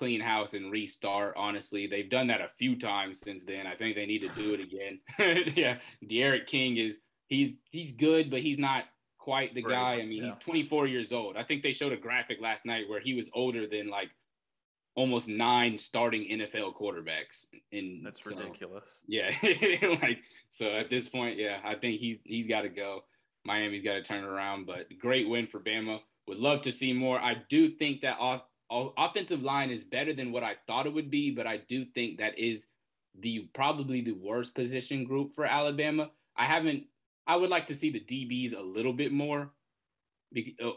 clean house and restart honestly they've done that a few times since then i think they need to do it again yeah D'Eriq King is he's he's good but he's not quite the right. guy. I mean, yeah. he's 24 years old. I think they showed a graphic last night where he was older than like almost nine starting NFL quarterbacks. In that's so, ridiculous. Yeah, like so at this point, yeah, I think he's he's got to go. Miami's got to turn around, but great win for Bama. Would love to see more. I do think that off, offensive line is better than what I thought it would be, but I do think that is the probably the worst position group for Alabama. I haven't I would like to see the DBs a little bit more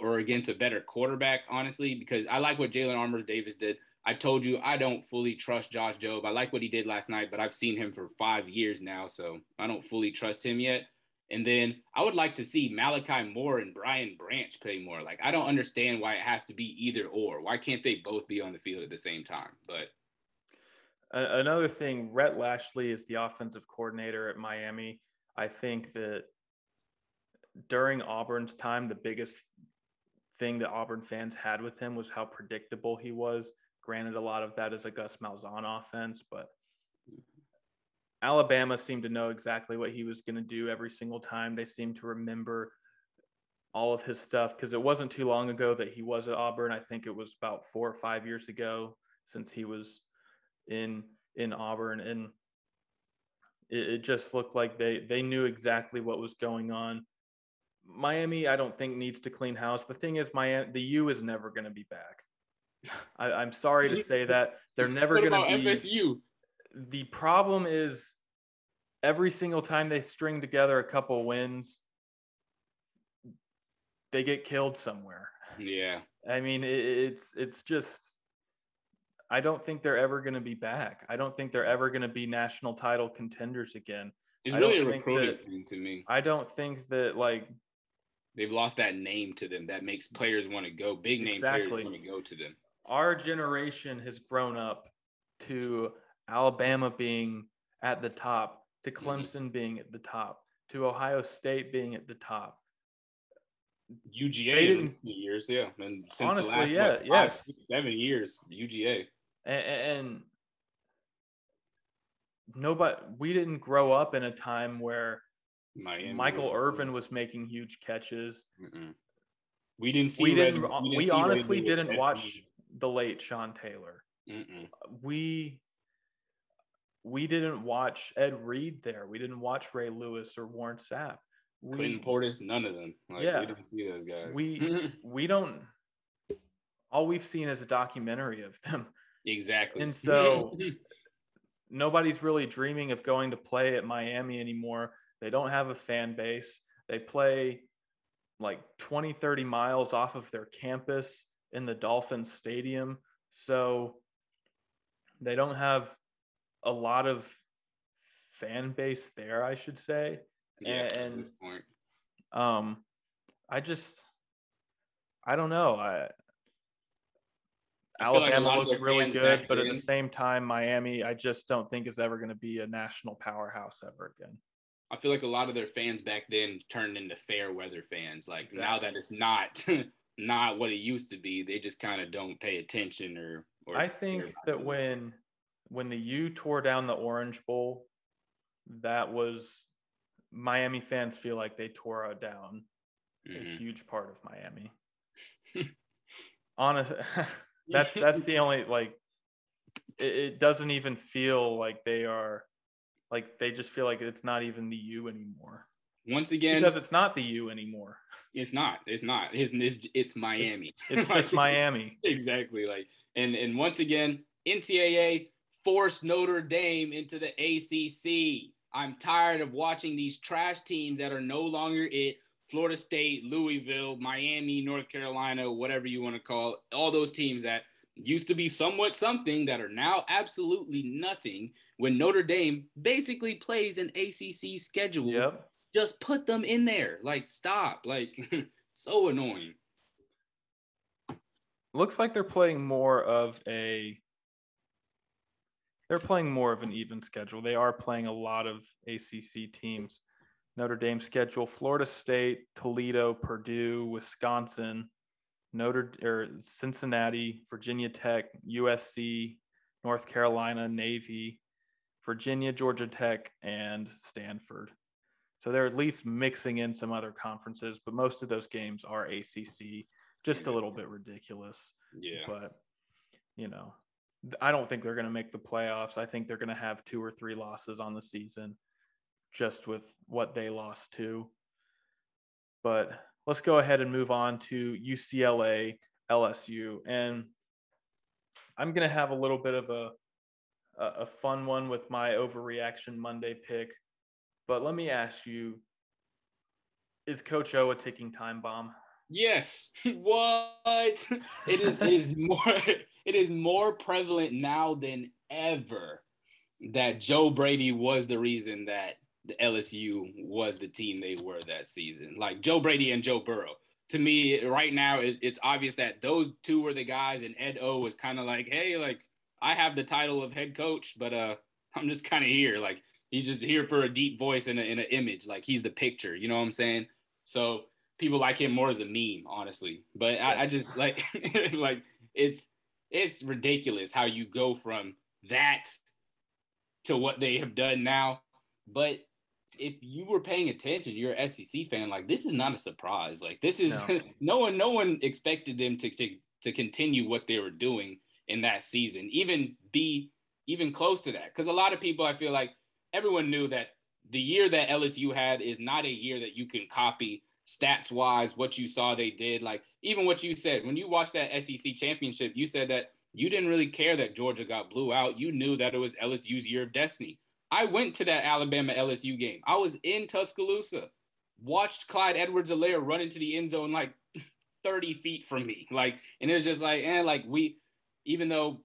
or against a better quarterback, honestly, because I like what Jalen Armour Davis did. I told you I don't fully trust Josh Jobe. I like what he did last night, but I've seen him for five years now, so I don't fully trust him yet. And then I would like to see Malachi Moore and Brian Branch play more. Like I don't understand why it has to be either or. Why can't they both be on the field at the same time? But another thing, Rhett Lashlee is the offensive coordinator at Miami. I think that during Auburn's time, the biggest thing that Auburn fans had with him was how predictable he was. Granted, a lot of that is a Gus Malzahn offense, but Alabama seemed to know exactly what he was going to do every single time. They seemed to remember all of his stuff because it wasn't too long ago that he was at Auburn. I think it was about four or five years ago since he was in in Auburn, and it, it just looked like they they knew exactly what was going on. Miami, I don't think needs to clean house. The thing is, Miami, the U is never going to be back. I, am sorry to say that they're never going to be. FSU? The problem is, every single time they string together a couple wins, they get killed somewhere. Yeah. I mean, it, it's it's just. I don't think they're ever going to be back. I don't think they're ever going to be national title contenders again. It's really a recruiting thing to me. I don't think that like They've lost that name to them that makes players want to go. Big name exactly. players want to go to them. Our generation has grown up to Alabama being at the top, to mm-hmm. Clemson mm-hmm. being at the top, to Ohio State being at the top. UGA they didn't, years, yeah. And since honestly, the last, yeah, what, yes, seven years, UGA. And, and nobody, we didn't grow up in a time where Miami Michael Irvin was making huge catches. Mm-mm. We didn't see. We didn't. we, didn't we honestly didn't watch the late Sean Taylor. Mm-mm. We we didn't watch Ed Reed there. We didn't watch Ray Lewis or Warren Sapp. We, Clinton Portis, none of them. Like, yeah, we didn't see those guys. We we don't. All we've seen is a documentary of them. Exactly. And so nobody's really dreaming of going to play at Miami anymore they don't have a fan base. They play like 20, 30 miles off of their campus in the Dolphins Stadium. So they don't have a lot of fan base there, I should say. Yeah, and um I just I don't know. I Alabama like looks really good, but at the same time, Miami, I just don't think is ever going to be a national powerhouse ever again. I feel like a lot of their fans back then turned into fair weather fans. Like exactly. now that it's not not what it used to be, they just kind of don't pay attention or. or I think that when when the U tore down the Orange Bowl, that was Miami fans feel like they tore down mm-hmm. a huge part of Miami. Honest, that's that's the only like. It, it doesn't even feel like they are like they just feel like it's not even the U anymore. Once again, because it's not the U anymore. It's not. It's not. It's it's, it's Miami. It's, it's just Miami. exactly. Like and and once again, NCAA forced Notre Dame into the ACC. I'm tired of watching these trash teams that are no longer it Florida State, Louisville, Miami, North Carolina, whatever you want to call it, all those teams that used to be somewhat something that are now absolutely nothing when Notre Dame basically plays an ACC schedule. Yep. Just put them in there. Like, stop. Like, so annoying. Looks like they're playing more of a they're playing more of an even schedule. They are playing a lot of ACC teams. Notre Dame schedule Florida State, Toledo, Purdue, Wisconsin, Notre or Cincinnati, Virginia Tech, USC, North Carolina, Navy, Virginia, Georgia Tech, and Stanford. So they're at least mixing in some other conferences, but most of those games are ACC. Just a little bit ridiculous. Yeah. But you know, I don't think they're going to make the playoffs. I think they're going to have two or three losses on the season just with what they lost to. But let's go ahead and move on to UCLA LSU. And I'm going to have a little bit of a, a fun one with my overreaction Monday pick. But let me ask you is Coach O a ticking time bomb? Yes. What? It is it is more it is more prevalent now than ever that Joe Brady was the reason that the LSU was the team they were that season. Like Joe Brady and Joe Burrow. To me, right now, it, it's obvious that those two were the guys, and Ed O was kind of like, hey, like I have the title of head coach, but uh, I'm just kind of here. Like he's just here for a deep voice and, an image. Like he's the picture. You know what I'm saying? So people like him more as a meme, honestly. But I, I just like like it's it's ridiculous how you go from that to what they have done now. But if you were paying attention, you're an SEC fan. Like this is not a surprise. Like this is no, no one, no one expected them to, to to continue what they were doing in that season, even be even close to that. Because a lot of people, I feel like everyone knew that the year that LSU had is not a year that you can copy stats wise. What you saw they did, like even what you said when you watched that SEC championship, you said that you didn't really care that Georgia got blew out. You knew that it was LSU's year of destiny. I went to that Alabama LSU game. I was in Tuscaloosa, watched Clyde Edwards-Helaire run into the end zone like 30 feet from me. Like, and it was just like, and eh, like we, even though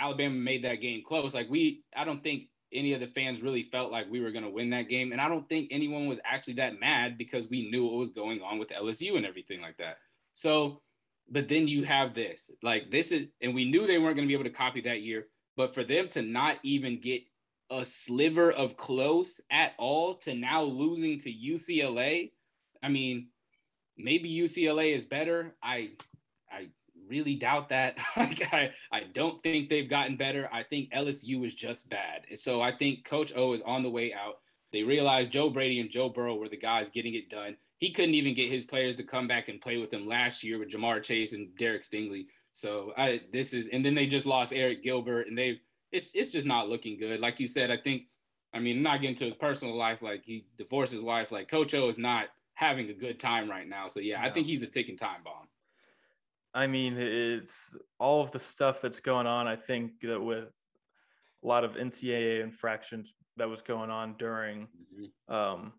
Alabama made that game close, like we, I don't think any of the fans really felt like we were going to win that game. And I don't think anyone was actually that mad because we knew what was going on with LSU and everything like that. So, but then you have this, like this is, and we knew they weren't going to be able to copy that year, but for them to not even get a sliver of close at all to now losing to UCLA. I mean, maybe UCLA is better. I really doubt that. like I, I don't think they've gotten better. I think LSU is just bad. And so I think Coach O is on the way out. They realized Joe Brady and Joe Burrow were the guys getting it done. He couldn't even get his players to come back and play with him last year with Ja'Marr Chase and Derek Stingley. So I this is and then they just lost Arik Gilbert and they've it's it's just not looking good. Like you said, I think, I mean, not getting to his personal life, like he divorced his wife. Like Coach O is not having a good time right now. So yeah, no. I think he's a ticking time bomb. I mean, it's all of the stuff that's going on. I think that with a lot of NCAA infractions that was going on during mm-hmm. um,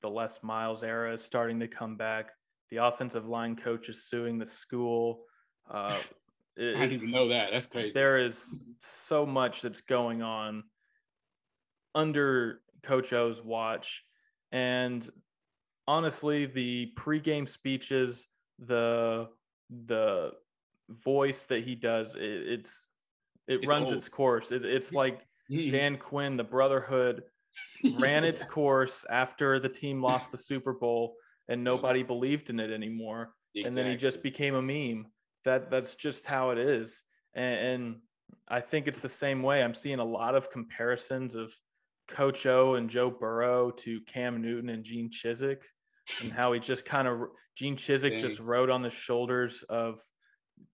the Les Miles era is starting to come back. The offensive line coach is suing the school. Uh, I didn't even know that. That's crazy. There is so much that's going on under Coach O's watch. And honestly, the pregame speeches, the the voice that he does, it, it's it it's runs old. its course. It, it's like mm-hmm. Dan Quinn, the Brotherhood, ran its course after the team lost the Super Bowl and nobody believed in it anymore. Exactly. And then he just became a meme that that's just how it is. And, and I think it's the same way. I'm seeing a lot of comparisons of Coach O and Joe Burrow to Cam Newton and Gene Chizik, and how he just kind of Gene Dang. just rode on the shoulders of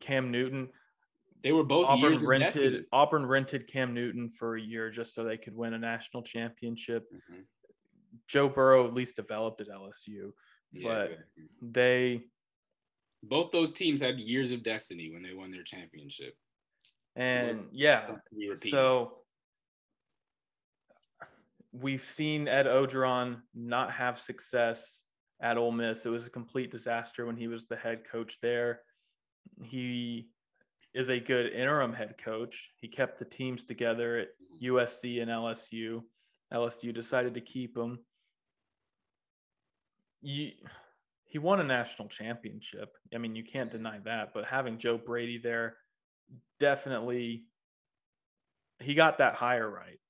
Cam Newton. They were both Auburn rented Auburn rented Cam Newton for a year just so they could win a national championship. Mm-hmm. Joe Burrow at least developed at LSU, yeah, but they both those teams had years of destiny when they won their championship. And yeah, so we've seen Ed Orgeron not have success at Ole Miss. It was a complete disaster when he was the head coach there. He is a good interim head coach. He kept the teams together at USC and LSU. LSU decided to keep him. You, he won a national championship. I mean, you can't deny that. But having Joe Brady there, definitely, he got that hire right.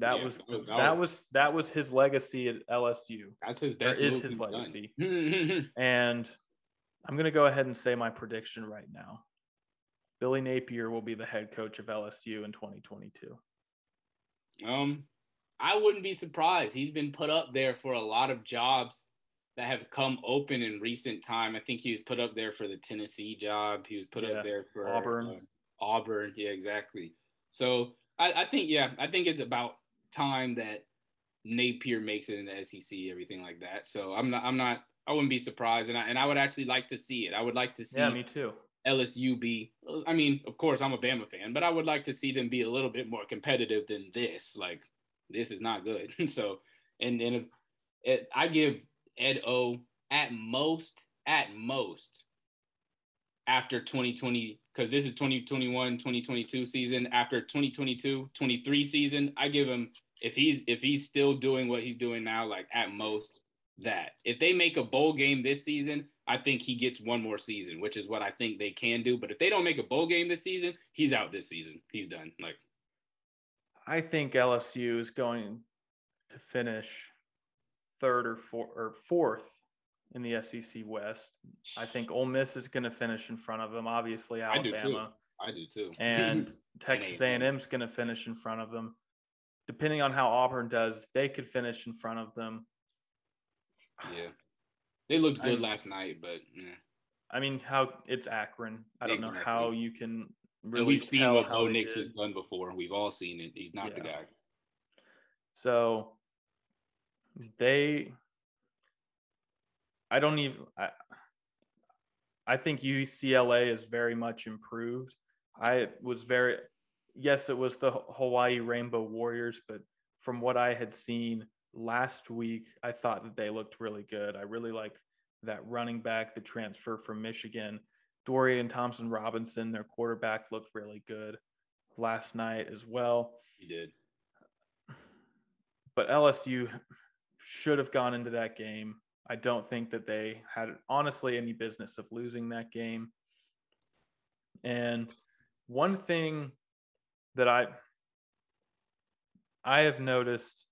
That yeah, was that, that was, that was his legacy at LSU. That's his best. Is his legacy. and I'm going to go ahead and say my prediction right now. Billy Napier will be the head coach of LSU in 2022. Um, I wouldn't be surprised. He's been put up there for a lot of jobs that have come open in recent time. I think he was put up there for the Tennessee job. He was put yeah. up there for Auburn. Uh, Auburn, yeah, exactly. So I, I think, yeah, I think it's about time that Napier makes it in the SEC, everything like that. So I'm not, I'm not, I wouldn't be surprised, and I and I would actually like to see it. I would like to see. Yeah, me too. LSU be. I mean, of course, I'm a Bama fan, but I would like to see them be a little bit more competitive than this. Like, this is not good. so, and and if, it, I give Ed O at most, at most, after 2020, because this is 2021, 2022 season. After 2022, 23 season, I give him if he's if he's still doing what he's doing now, like at most that. If they make a bowl game this season, I think he gets one more season, which is what I think they can do. But if they don't make a bowl game this season, he's out this season. He's done. Like I think LSU is going to finish third or, four, or fourth in the SEC West. I think Ole Miss is going to finish in front of them. Obviously, Alabama. I do too. and Texas A&M is going to finish in front of them. Depending on how Auburn does, they could finish in front of them. Yeah. They looked good I, last night, but yeah. I mean, how it's Akron. I don't exactly. know how you can really. And we've seen what Bo Nix has done before. We've all seen it. He's not yeah. the guy. So they, I don't even. I, I think UCLA is very much improved. I was very, yes, it was the Hawaii Rainbow Warriors, but from what I had seen, last week, I thought that they looked really good. I really like that running back, the transfer from Michigan. Dorian Thompson Robinson, their quarterback, looked really good last night as well. He did. But LSU should have gone into that game. I don't think that they had honestly any business of losing that game. And one thing that I I have noticed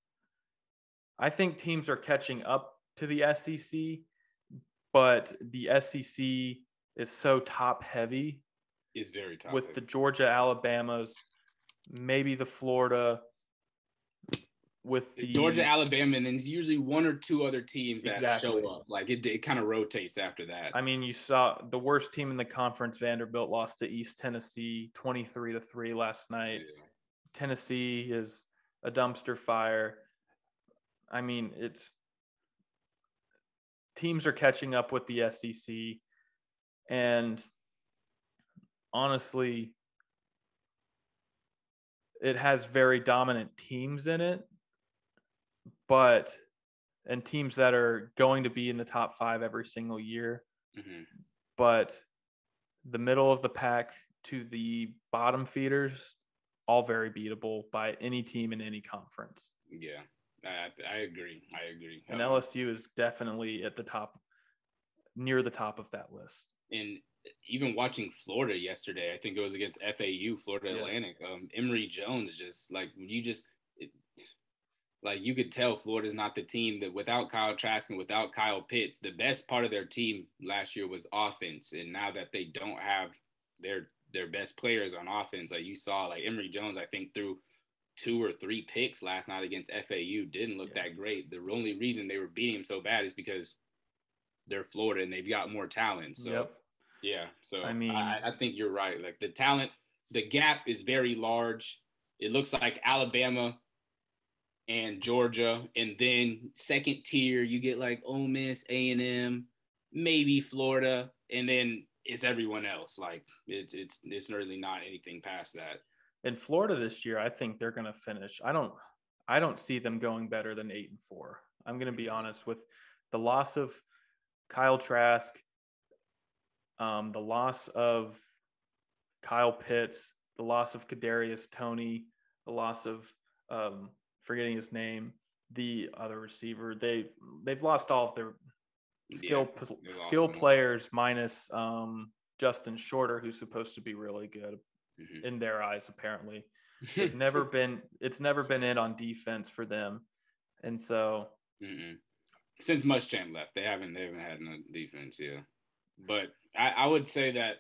I think teams are catching up to the SEC, but the SEC is so top heavy. Is very top with heavy. the Georgia, Alabamas, maybe the Florida. With the Georgia, Alabama, and then it's usually one or two other teams that exactly. show up. Like it, it kind of rotates after that. I mean, you saw the worst team in the conference, Vanderbilt, lost to East Tennessee, twenty-three to three last night. Yeah. Tennessee is a dumpster fire. I mean, it's teams are catching up with the SEC. And honestly, it has very dominant teams in it, but and teams that are going to be in the top five every single year. Mm-hmm. But the middle of the pack to the bottom feeders, all very beatable by any team in any conference. Yeah. I, I agree. I agree. And um, LSU is definitely at the top, near the top of that list. And even watching Florida yesterday, I think it was against FAU, Florida yes. Atlantic. Um, Emory Jones just like you just like you could tell Florida's not the team that without Kyle Trask and without Kyle Pitts, the best part of their team last year was offense. And now that they don't have their their best players on offense, like you saw, like Emory Jones, I think threw two or three picks last night against FAU. Didn't look yeah. that great. The only reason they were beating him so bad is because they're Florida and they've got more talent. So yep. yeah. So I mean, I, I think you're right. Like the talent, the gap is very large. It looks like Alabama and Georgia, and then second tier you get like Ole Miss, A and M, maybe Florida, and then it's everyone else. Like it's it's it's really not anything past that in Florida this year, I think they're going to finish. I don't, I don't see them going better than eight and four. I'm going to be honest with the loss of Kyle Trask, um, the loss of Kyle Pitts, the loss of Kadarius Toney, the loss of um, forgetting his name, the other receiver. They've they've lost all of their skill Yeah, skill players minus um, Justin Shorter, who's supposed to be really good Mhm. in their eyes. Apparently, they've never been. It's never been in on defense for them, and so Mm-mm. Since Muschamp left, they haven't they haven't had no defense, yeah. But I, I would say that.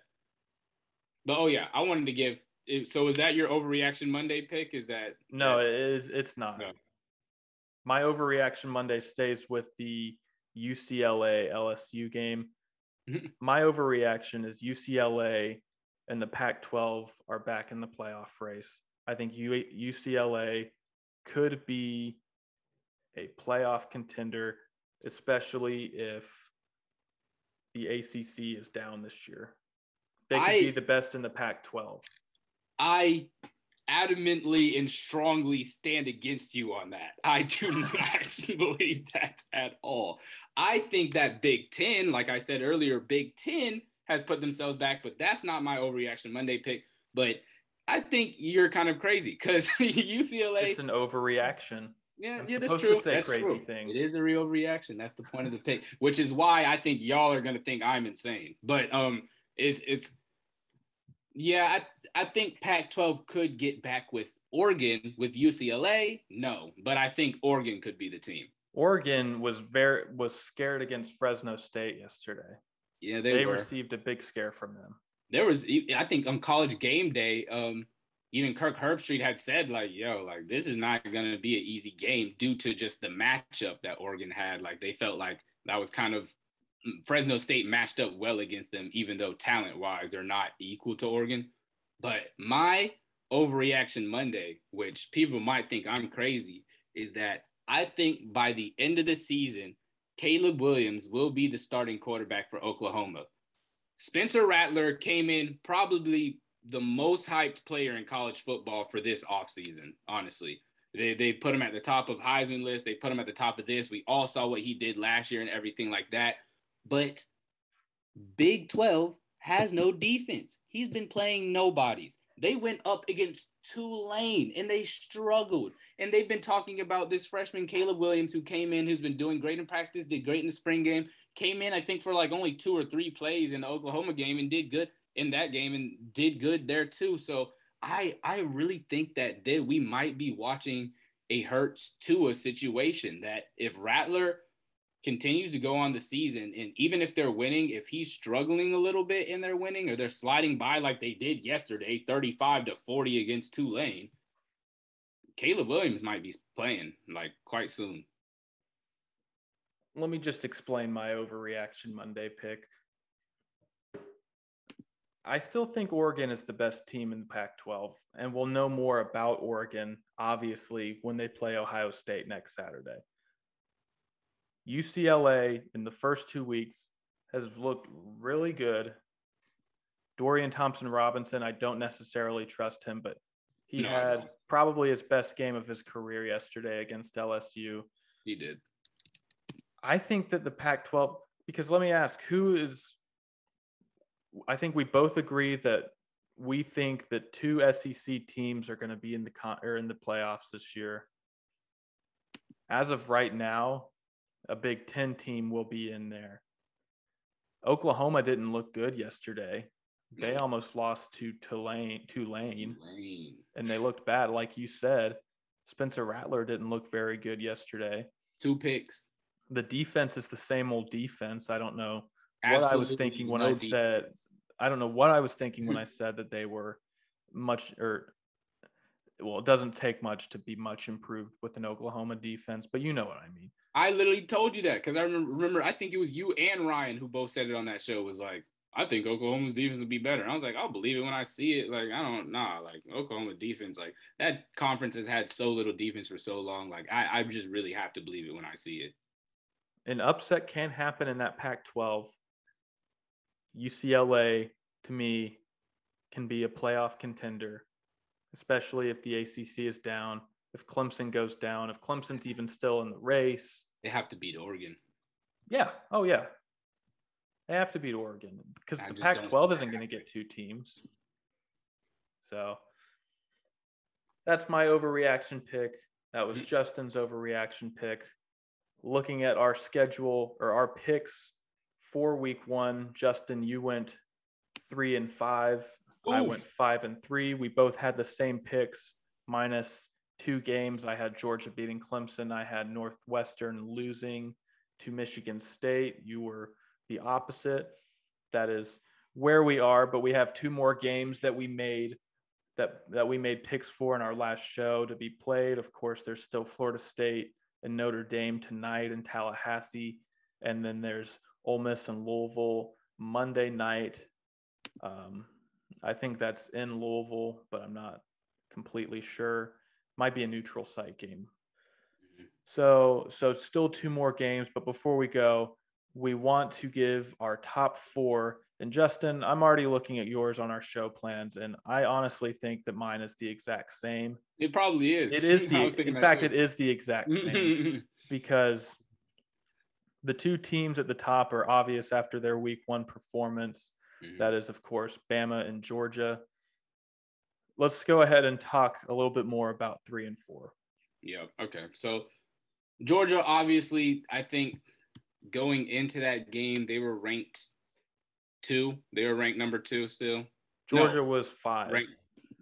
But oh yeah, I wanted to give. So is that your overreaction Monday pick? Is that no, that- it is. It's not. No. My overreaction Monday stays with the UCLA LSU game. Mhm. My overreaction is UCLA and the Pac-12 are back in the playoff race. I think U- UCLA could be a playoff contender, especially if the ACC is down this year. They could I- be the best in the Pac-12. I adamantly and strongly stand against you on that. I do not believe that at all. I think that Big Ten, like I said earlier, Big Ten has put themselves back, but that's not my overreaction Monday pick. But I think you're kind of crazy because UCLA. It's an overreaction. yeah, I'm yeah, that's true. say That's crazy true. things. It is a real reaction. That's the point of the pick, which is why I think y'all are gonna think I'm insane. But um, it's it's yeah, I I think Pac-12 could get back with Oregon with UCLA. No, but I think Oregon could be the team. Oregon was very was scared against Fresno State yesterday. Yeah, They, they, received a big scare from them. there was I think on college game day, um, even Kirk Herbstreit had said like, "Yo, like this is not going to be an easy game due to just the matchup that Oregon had. Like they felt like that was kind of Fresno State matched up well against them, even though talent wise they're not equal to Oregon. But my overreaction Monday, which people might think I'm crazy, is that I think by the end of the season, Caleb Williams will be the starting quarterback for Oklahoma. Spencer Rattler came in probably the most hyped player in college football for this offseason, honestly. They, they put him at the top of Heisman list. They put him at the top of this. We all saw what he did last year and everything like that. But Big 12 has no defense. He's been playing nobodies. They went up against Tulane and they struggled. And they've been talking about this freshman Caleb Williams who came in, who's been doing great in practice, did great in the spring game, came in, I think, for like only two or three plays in the Oklahoma game and did good in that game and did good there too. So I I really think that they, we might be watching a Hurts to a situation that if Rattler continues to go on the season and even if they're winning, if he's struggling a little bit in their winning or they're sliding by like they did yesterday, 35 to 40 against Tulane, Caleb Williams might be playing like quite soon. Let me just explain my overreaction Monday pick. I still think Oregon is the best team in the Pac 12, and we'll know more about Oregon, obviously, when they play Ohio State next Saturday. UCLA in the first two weeks has looked really good. Dorian Thompson Robinson, I don't necessarily trust him, but he No, had probably his best game of his career yesterday against LSU. He did. I think that the Pac 12, because let me ask, who is, I think we both agree that we think that two SEC teams are going to be in the con or in the playoffs this year. As of right now, a Big Ten team will be in there. Oklahoma didn't look good yesterday. They mm. almost lost to Tulane, Tulane, Tulane. and they looked bad. Like you said, Spencer Rattler didn't look very good yesterday Two picks. the defense is the same old defense. I don't know what I was Absolutely thinking when no I said. I don't know what I was thinking when I said that they were much or well, it doesn't take much to be much improved with an Oklahoma defense, but you know what I mean. I literally told you that because I remember, remember. I think it was you and Ryan who both said it on that show. Was like, I think Oklahoma's defense would be better. And I was like, I'll believe it when I see it. Like, I don't know. Like Oklahoma defense, like that conference has had so little defense for so long. Like, I, I just really have to believe it when I see it. An upset can happen in that Pac 12. UCLA, to me, can be a playoff contender, especially if the ACC is down, if Clemson goes down, if Clemson's even still in the race. They have to beat Oregon. Yeah. Oh, yeah. They have to beat Oregon because I the Pac-12 isn't going to get two teams. So that's my overreaction pick. That was Mm. Justin's overreaction pick. Looking at our schedule or our picks for week one, Justin, you went three and five. I went five and three. We both had the same picks, minus two games. I had Georgia beating Clemson. I had Northwestern losing to Michigan State. You were the opposite. That is where we are, but we have two more games that we made that that we made picks for in our last show to be played. Of course, there's still Florida State and Notre Dame tonight in Tallahassee, and then there's Ole Miss and Louisville Monday night. Um, I think that's in Louisville, but I'm not completely sure. Might be a neutral site game. Mhm. So so still two more games, but before we go, we want to give our top four. And Justin, I'm already looking at yours on our show plans, and I honestly think that mine is the exact same. It probably is. It is the in fact it is the exact same because the two teams at the top are obvious after their week one performance. Mhm. That is, of course, Bama and Georgia. Let's go ahead and talk a little bit more about three and four. Yeah. Okay. So Georgia, obviously, I think going into that game, they were ranked two. They were ranked number two still. No. Georgia was five. Ranked,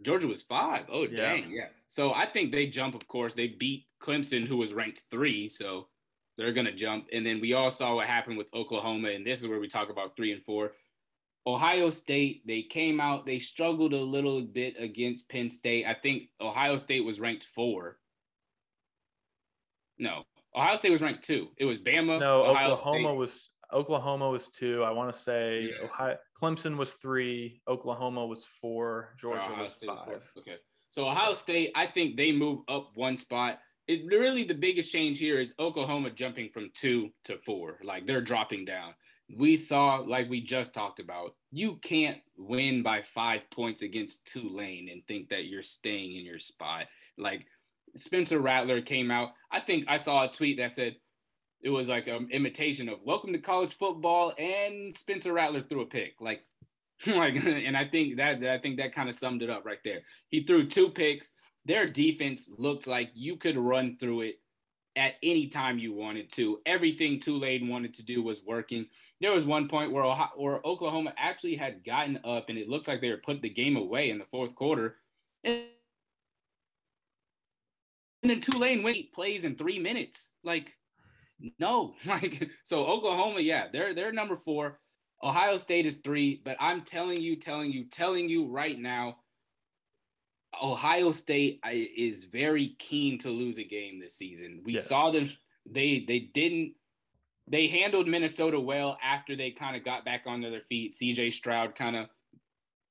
Georgia was five. Oh, Yeah. dang. Yeah. So I think they jump, of course. They beat Clemson, who was ranked three. So they're going to jump. And then we all saw what happened with Oklahoma. And this is where we talk about three and four. Ohio State, they came out, they struggled a little bit against Penn State. I think Ohio State was ranked four. No, Ohio State was ranked two. It was Bama. No, Ohio Oklahoma State. was Oklahoma was two. I want to say Yeah. Ohio Clemson was three. Oklahoma was four. Oh, Georgia Ohio was State was five. Okay. So Ohio State, I think they move up one spot. It really the biggest change here is Oklahoma jumping from two to four. Like they're dropping down. We saw, like we just talked about, you can't win by five points against Tulane and think that you're staying in your spot. Like Spencer Rattler came out. I think I saw a tweet that said it was like an imitation of welcome to college football and Spencer Rattler threw a pick. Like like and I think that I think that kind of summed it up right there. He threw two picks. Their defense looked like you could run through it at any time you wanted to. Everything Tulane wanted to do was working. There was one point where Ohio, where Oklahoma actually had gotten up and it looked like they were put the game away in the fourth quarter. And then Tulane went plays in three minutes. Like, no, like so Oklahoma, yeah, they're they're number four. Ohio State is three, but I'm telling you, telling you, telling you right now, Ohio State is very keen to lose a game this season. We Yes. saw them; they they didn't. They handled Minnesota well after they kind of got back onto their feet. C.J. Stroud kind of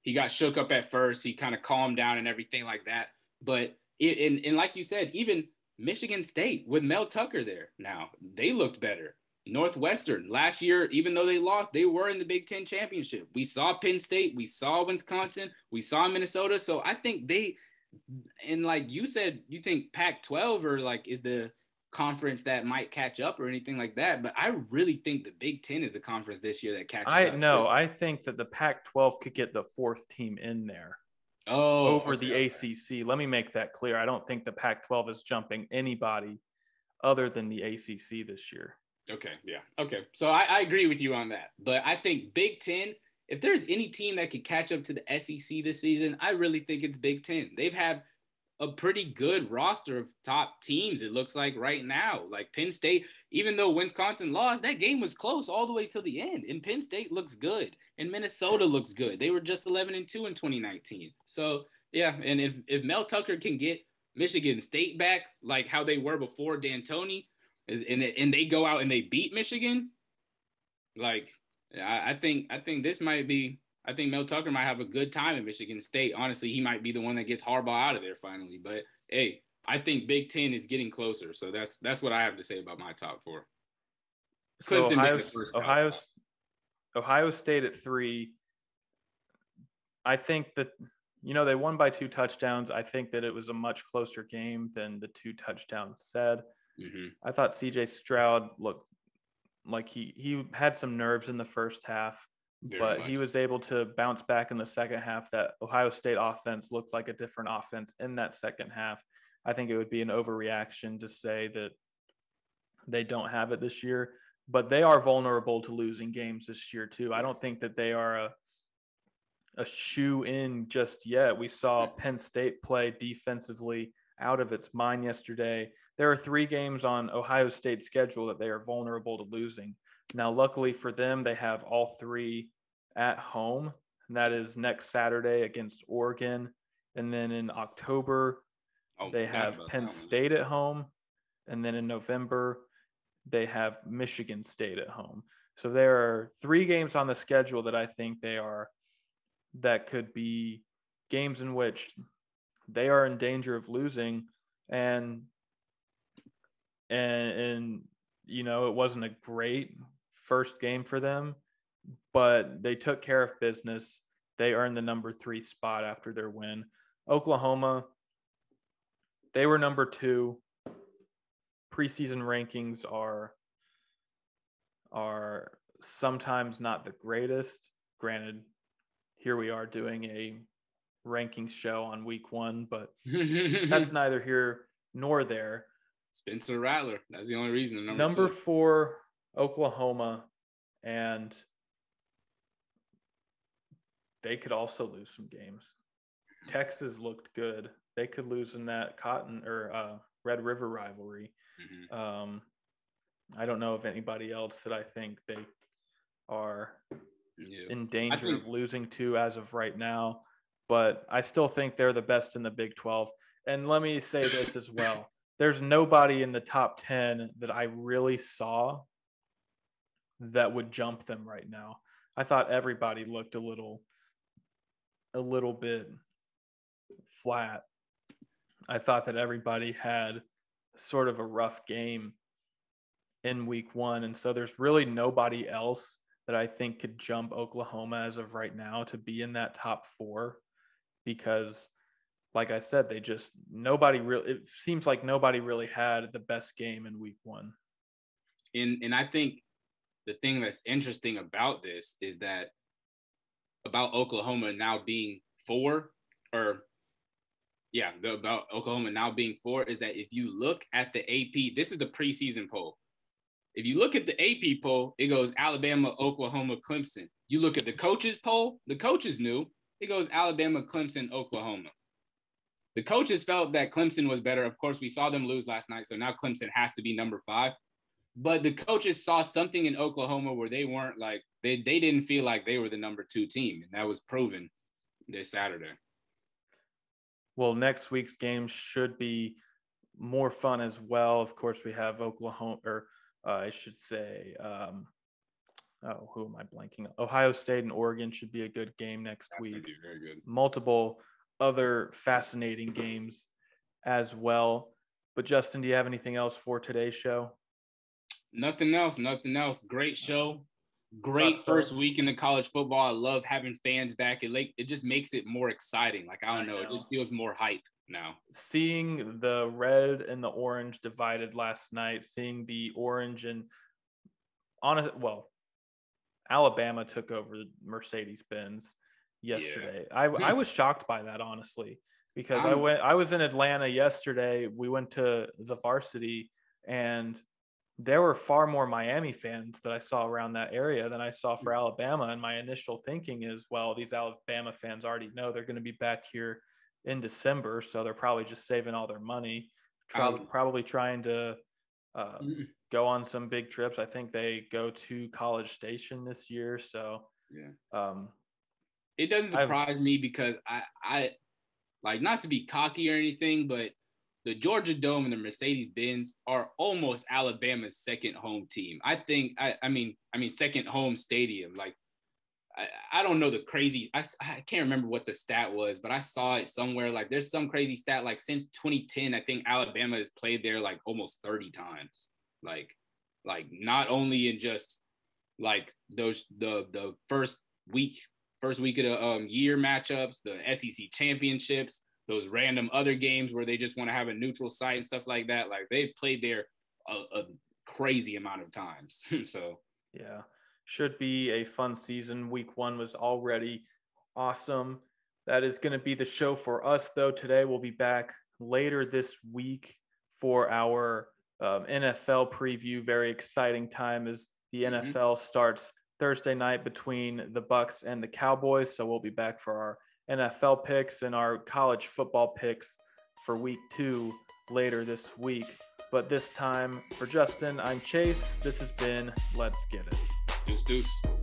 he got shook up at first. He kind of calmed down and everything like that. But it, and and like you said, even Michigan State with Mel Tucker there now, they looked better. Northwestern last year, even though they lost, they were in the Big Ten championship. We saw Penn State, we saw Wisconsin, we saw Minnesota. So I think they, and like you said, you think Pac 12 or like is the conference that might catch up or anything like that. But I really think the Big Ten is the conference this year that catches I up. no, too. I think that the Pac-12 could get the fourth team in there oh, over okay, the. ACC. Let me make that clear. I don't think the Pac-12 is jumping anybody other than the ACC this year. Okay, yeah. Okay. So I, I agree with you on that. But I think Big Ten, if there's any team that could catch up to the SEC this season, I really think it's Big Ten. They've had a pretty good roster of top teams, it looks like right now. Like Penn State, even though Wisconsin lost, that game was close all the way till the end. And Penn State looks good. And Minnesota looks good. They were just 11 and 2 in 2019. So yeah, and if if Mel Tucker can get Michigan State back, like how they were before Dantonio, and and they go out and they beat Michigan, like I, I think I think this might be I think Mel Tucker might have a good time at Michigan State. Honestly, he might be the one that gets Harbaugh out of there finally. But hey, I think Big Ten is getting closer. So that's that's what I have to say about my top four. So Clemson Ohio, the first college Ohio. Ohio State at three. I think that you know they won by two touchdowns. I think that it was a much closer game than the two touchdowns said. Mhm. I thought CJ Stroud looked like he he had some nerves in the first half, Very but much. he was able to bounce back in the second half. That Ohio State offense looked like a different offense in that second half. I think it would be an overreaction to say that they don't have it this year, but they are vulnerable to losing games this year too. I don't think that they are a a shoe in just yet. We saw Penn State play defensively out of its mind yesterday. There are three games on Ohio State's schedule that they are vulnerable to losing. Now, luckily for them, they have all three at home, and that is next Saturday against Oregon. And then in October, Oh, they have Penn. State at home. And then in November, they have Michigan State at home. So there are three games on the schedule that I think they are that could be games in which they are in danger of losing and and and you know it wasn't a great first game for them but they took care of business. They earned the number 3 spot after their win. Oklahoma they were number 2 preseason rankings are are sometimes not the greatest. Granted here we are doing a rankings show on week 1 but that's neither here nor there Spencer Rattler. That's the only reason. Number, number four, Oklahoma, and they could also lose some games. Texas looked good. They could lose in that Cotton or uh, Red River rivalry. Mhm. Um, I don't know of anybody else that I think they are Yeah. in danger think- of losing to as of right now. But I still think they're the best in the Big 12. And let me say this as well there's nobody in the top 10 that I really saw that would jump them right now. I thought everybody looked a little a little bit flat. I thought that everybody had sort of a rough game in week 1 and so there's really nobody else that I think could jump Oklahoma as of right now to be in that top 4 because like I said, they just nobody really. It seems like nobody really had the best game in week one. and and I think the thing that's interesting about this is that about Oklahoma now being four or yeah, the, about Oklahoma now being four is that if you look at the AP, this is the preseason poll. If you look at the AP poll, it goes Alabama, Oklahoma, Clemson. You look at the coaches poll, the coaches knew it goes Alabama, Clemson, Oklahoma. The coaches felt that Clemson was better. Of course, we saw them lose last night, so now Clemson has to be number five but the coaches saw something in Oklahoma where they weren't like they they didn't feel like they were the number two team, and that was proven this Saturday. Well, next week's game should be more fun as well. Of course, we have Oklahoma, or uh, I should say, um, oh, who am I blanking? Ohio State and Oregon should be a good game next That's week. very good. Multiple other fascinating games as well. But Justin, do you have anything else for today's show? Nothing else, nothing else. Great show. Great Thought first week in the college football. I love having fans back. It like it just makes it more exciting. Like I don't I know, it just feels more hype now. seeing the red and the orange divided last night, seeing the orange and on well, Alabama took over the Mercedes Benz yesterday. I I was shocked by that honestly because I I'm- went I was in Atlanta yesterday. We went to the varsity and there were far more Miami fans that I saw around that area than I saw for Alabama. And my initial thinking is, well, these Alabama fans already know they're going to be back here in December, so they're probably just saving all their money, try, Um, probably trying to uh, Mm, go on some big trips. I think they go to College Station this year, so Yeah. um, It doesn't I've- surprise me because I I like not to be cocky or anything, but the Georgia Dome and the Mercedes Benz are almost Alabama's second home team. I think I I mean I mean second home stadium. Like I, I don't know the crazy I, I can't remember what the stat was, but I saw it somewhere. Like there's some crazy stat like since 2010, I think Alabama has played there like almost 30 times. Like like not only in just like those the the first week first week of the um, year matchups, the SEC championships, those random other games where they just want to have a neutral site and stuff like that. Like they've played there a, a crazy amount of times. so yeah, should be a fun season. Week one was already awesome. That is going to be the show for us, though. Today we'll be back later this week for our um, NFL preview. Very exciting time as the mm-hmm. NFL starts Thursday night between the Bucs and the Cowboys. So we'll be back for our NFL picks and our college football picks for week two later this week. But this time for Justin, I'm Chase. This has been Let's Get It. Deuce Deuce.